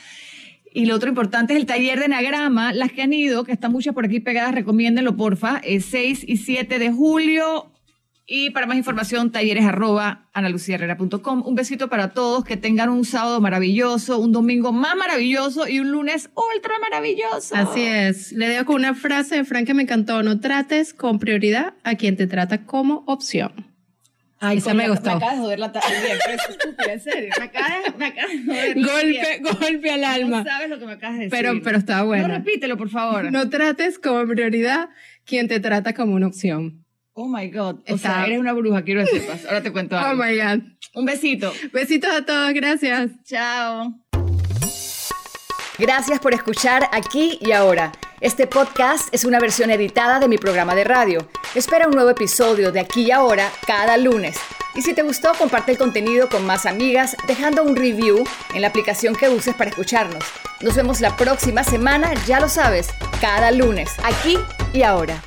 Y lo otro importante es el taller de enagrama, las que han ido, que están muchas por aquí pegadas, recomiéndenlo porfa, es 6 y 7 de julio. Y para más información, talleres arroba analuciaherrera.com. Un besito para todos, que tengan un sábado maravilloso, un domingo más maravilloso y un lunes ultra maravilloso. Así es. Le dejo con una frase de Frank que me encantó. No trates con prioridad a quien te trata como opción. Ay, Esa me gustó. Me acabas de joder la tarde. Bien, pero es estúpida, en serio. Me acabas, me acabas de joder. Golpe, golpe al alma. No sabes lo que me acabas de decir. Pero, pero estaba No, buena. repítelo, por favor. No trates como prioridad quien te trata como una opción. Oh my God. O Está- sea, eres una bruja, quiero que sepas. Ahora te cuento Oh algo. my God. Un besito. Besitos a todos, gracias. Chao. Gracias por escuchar aquí y ahora. Este podcast es una versión editada de mi programa de radio. Espera un nuevo episodio de aquí y ahora cada lunes. Y si te gustó, comparte el contenido con más amigas dejando un review en la aplicación que uses para escucharnos. Nos vemos la próxima semana, ya lo sabes, cada lunes, aquí y ahora.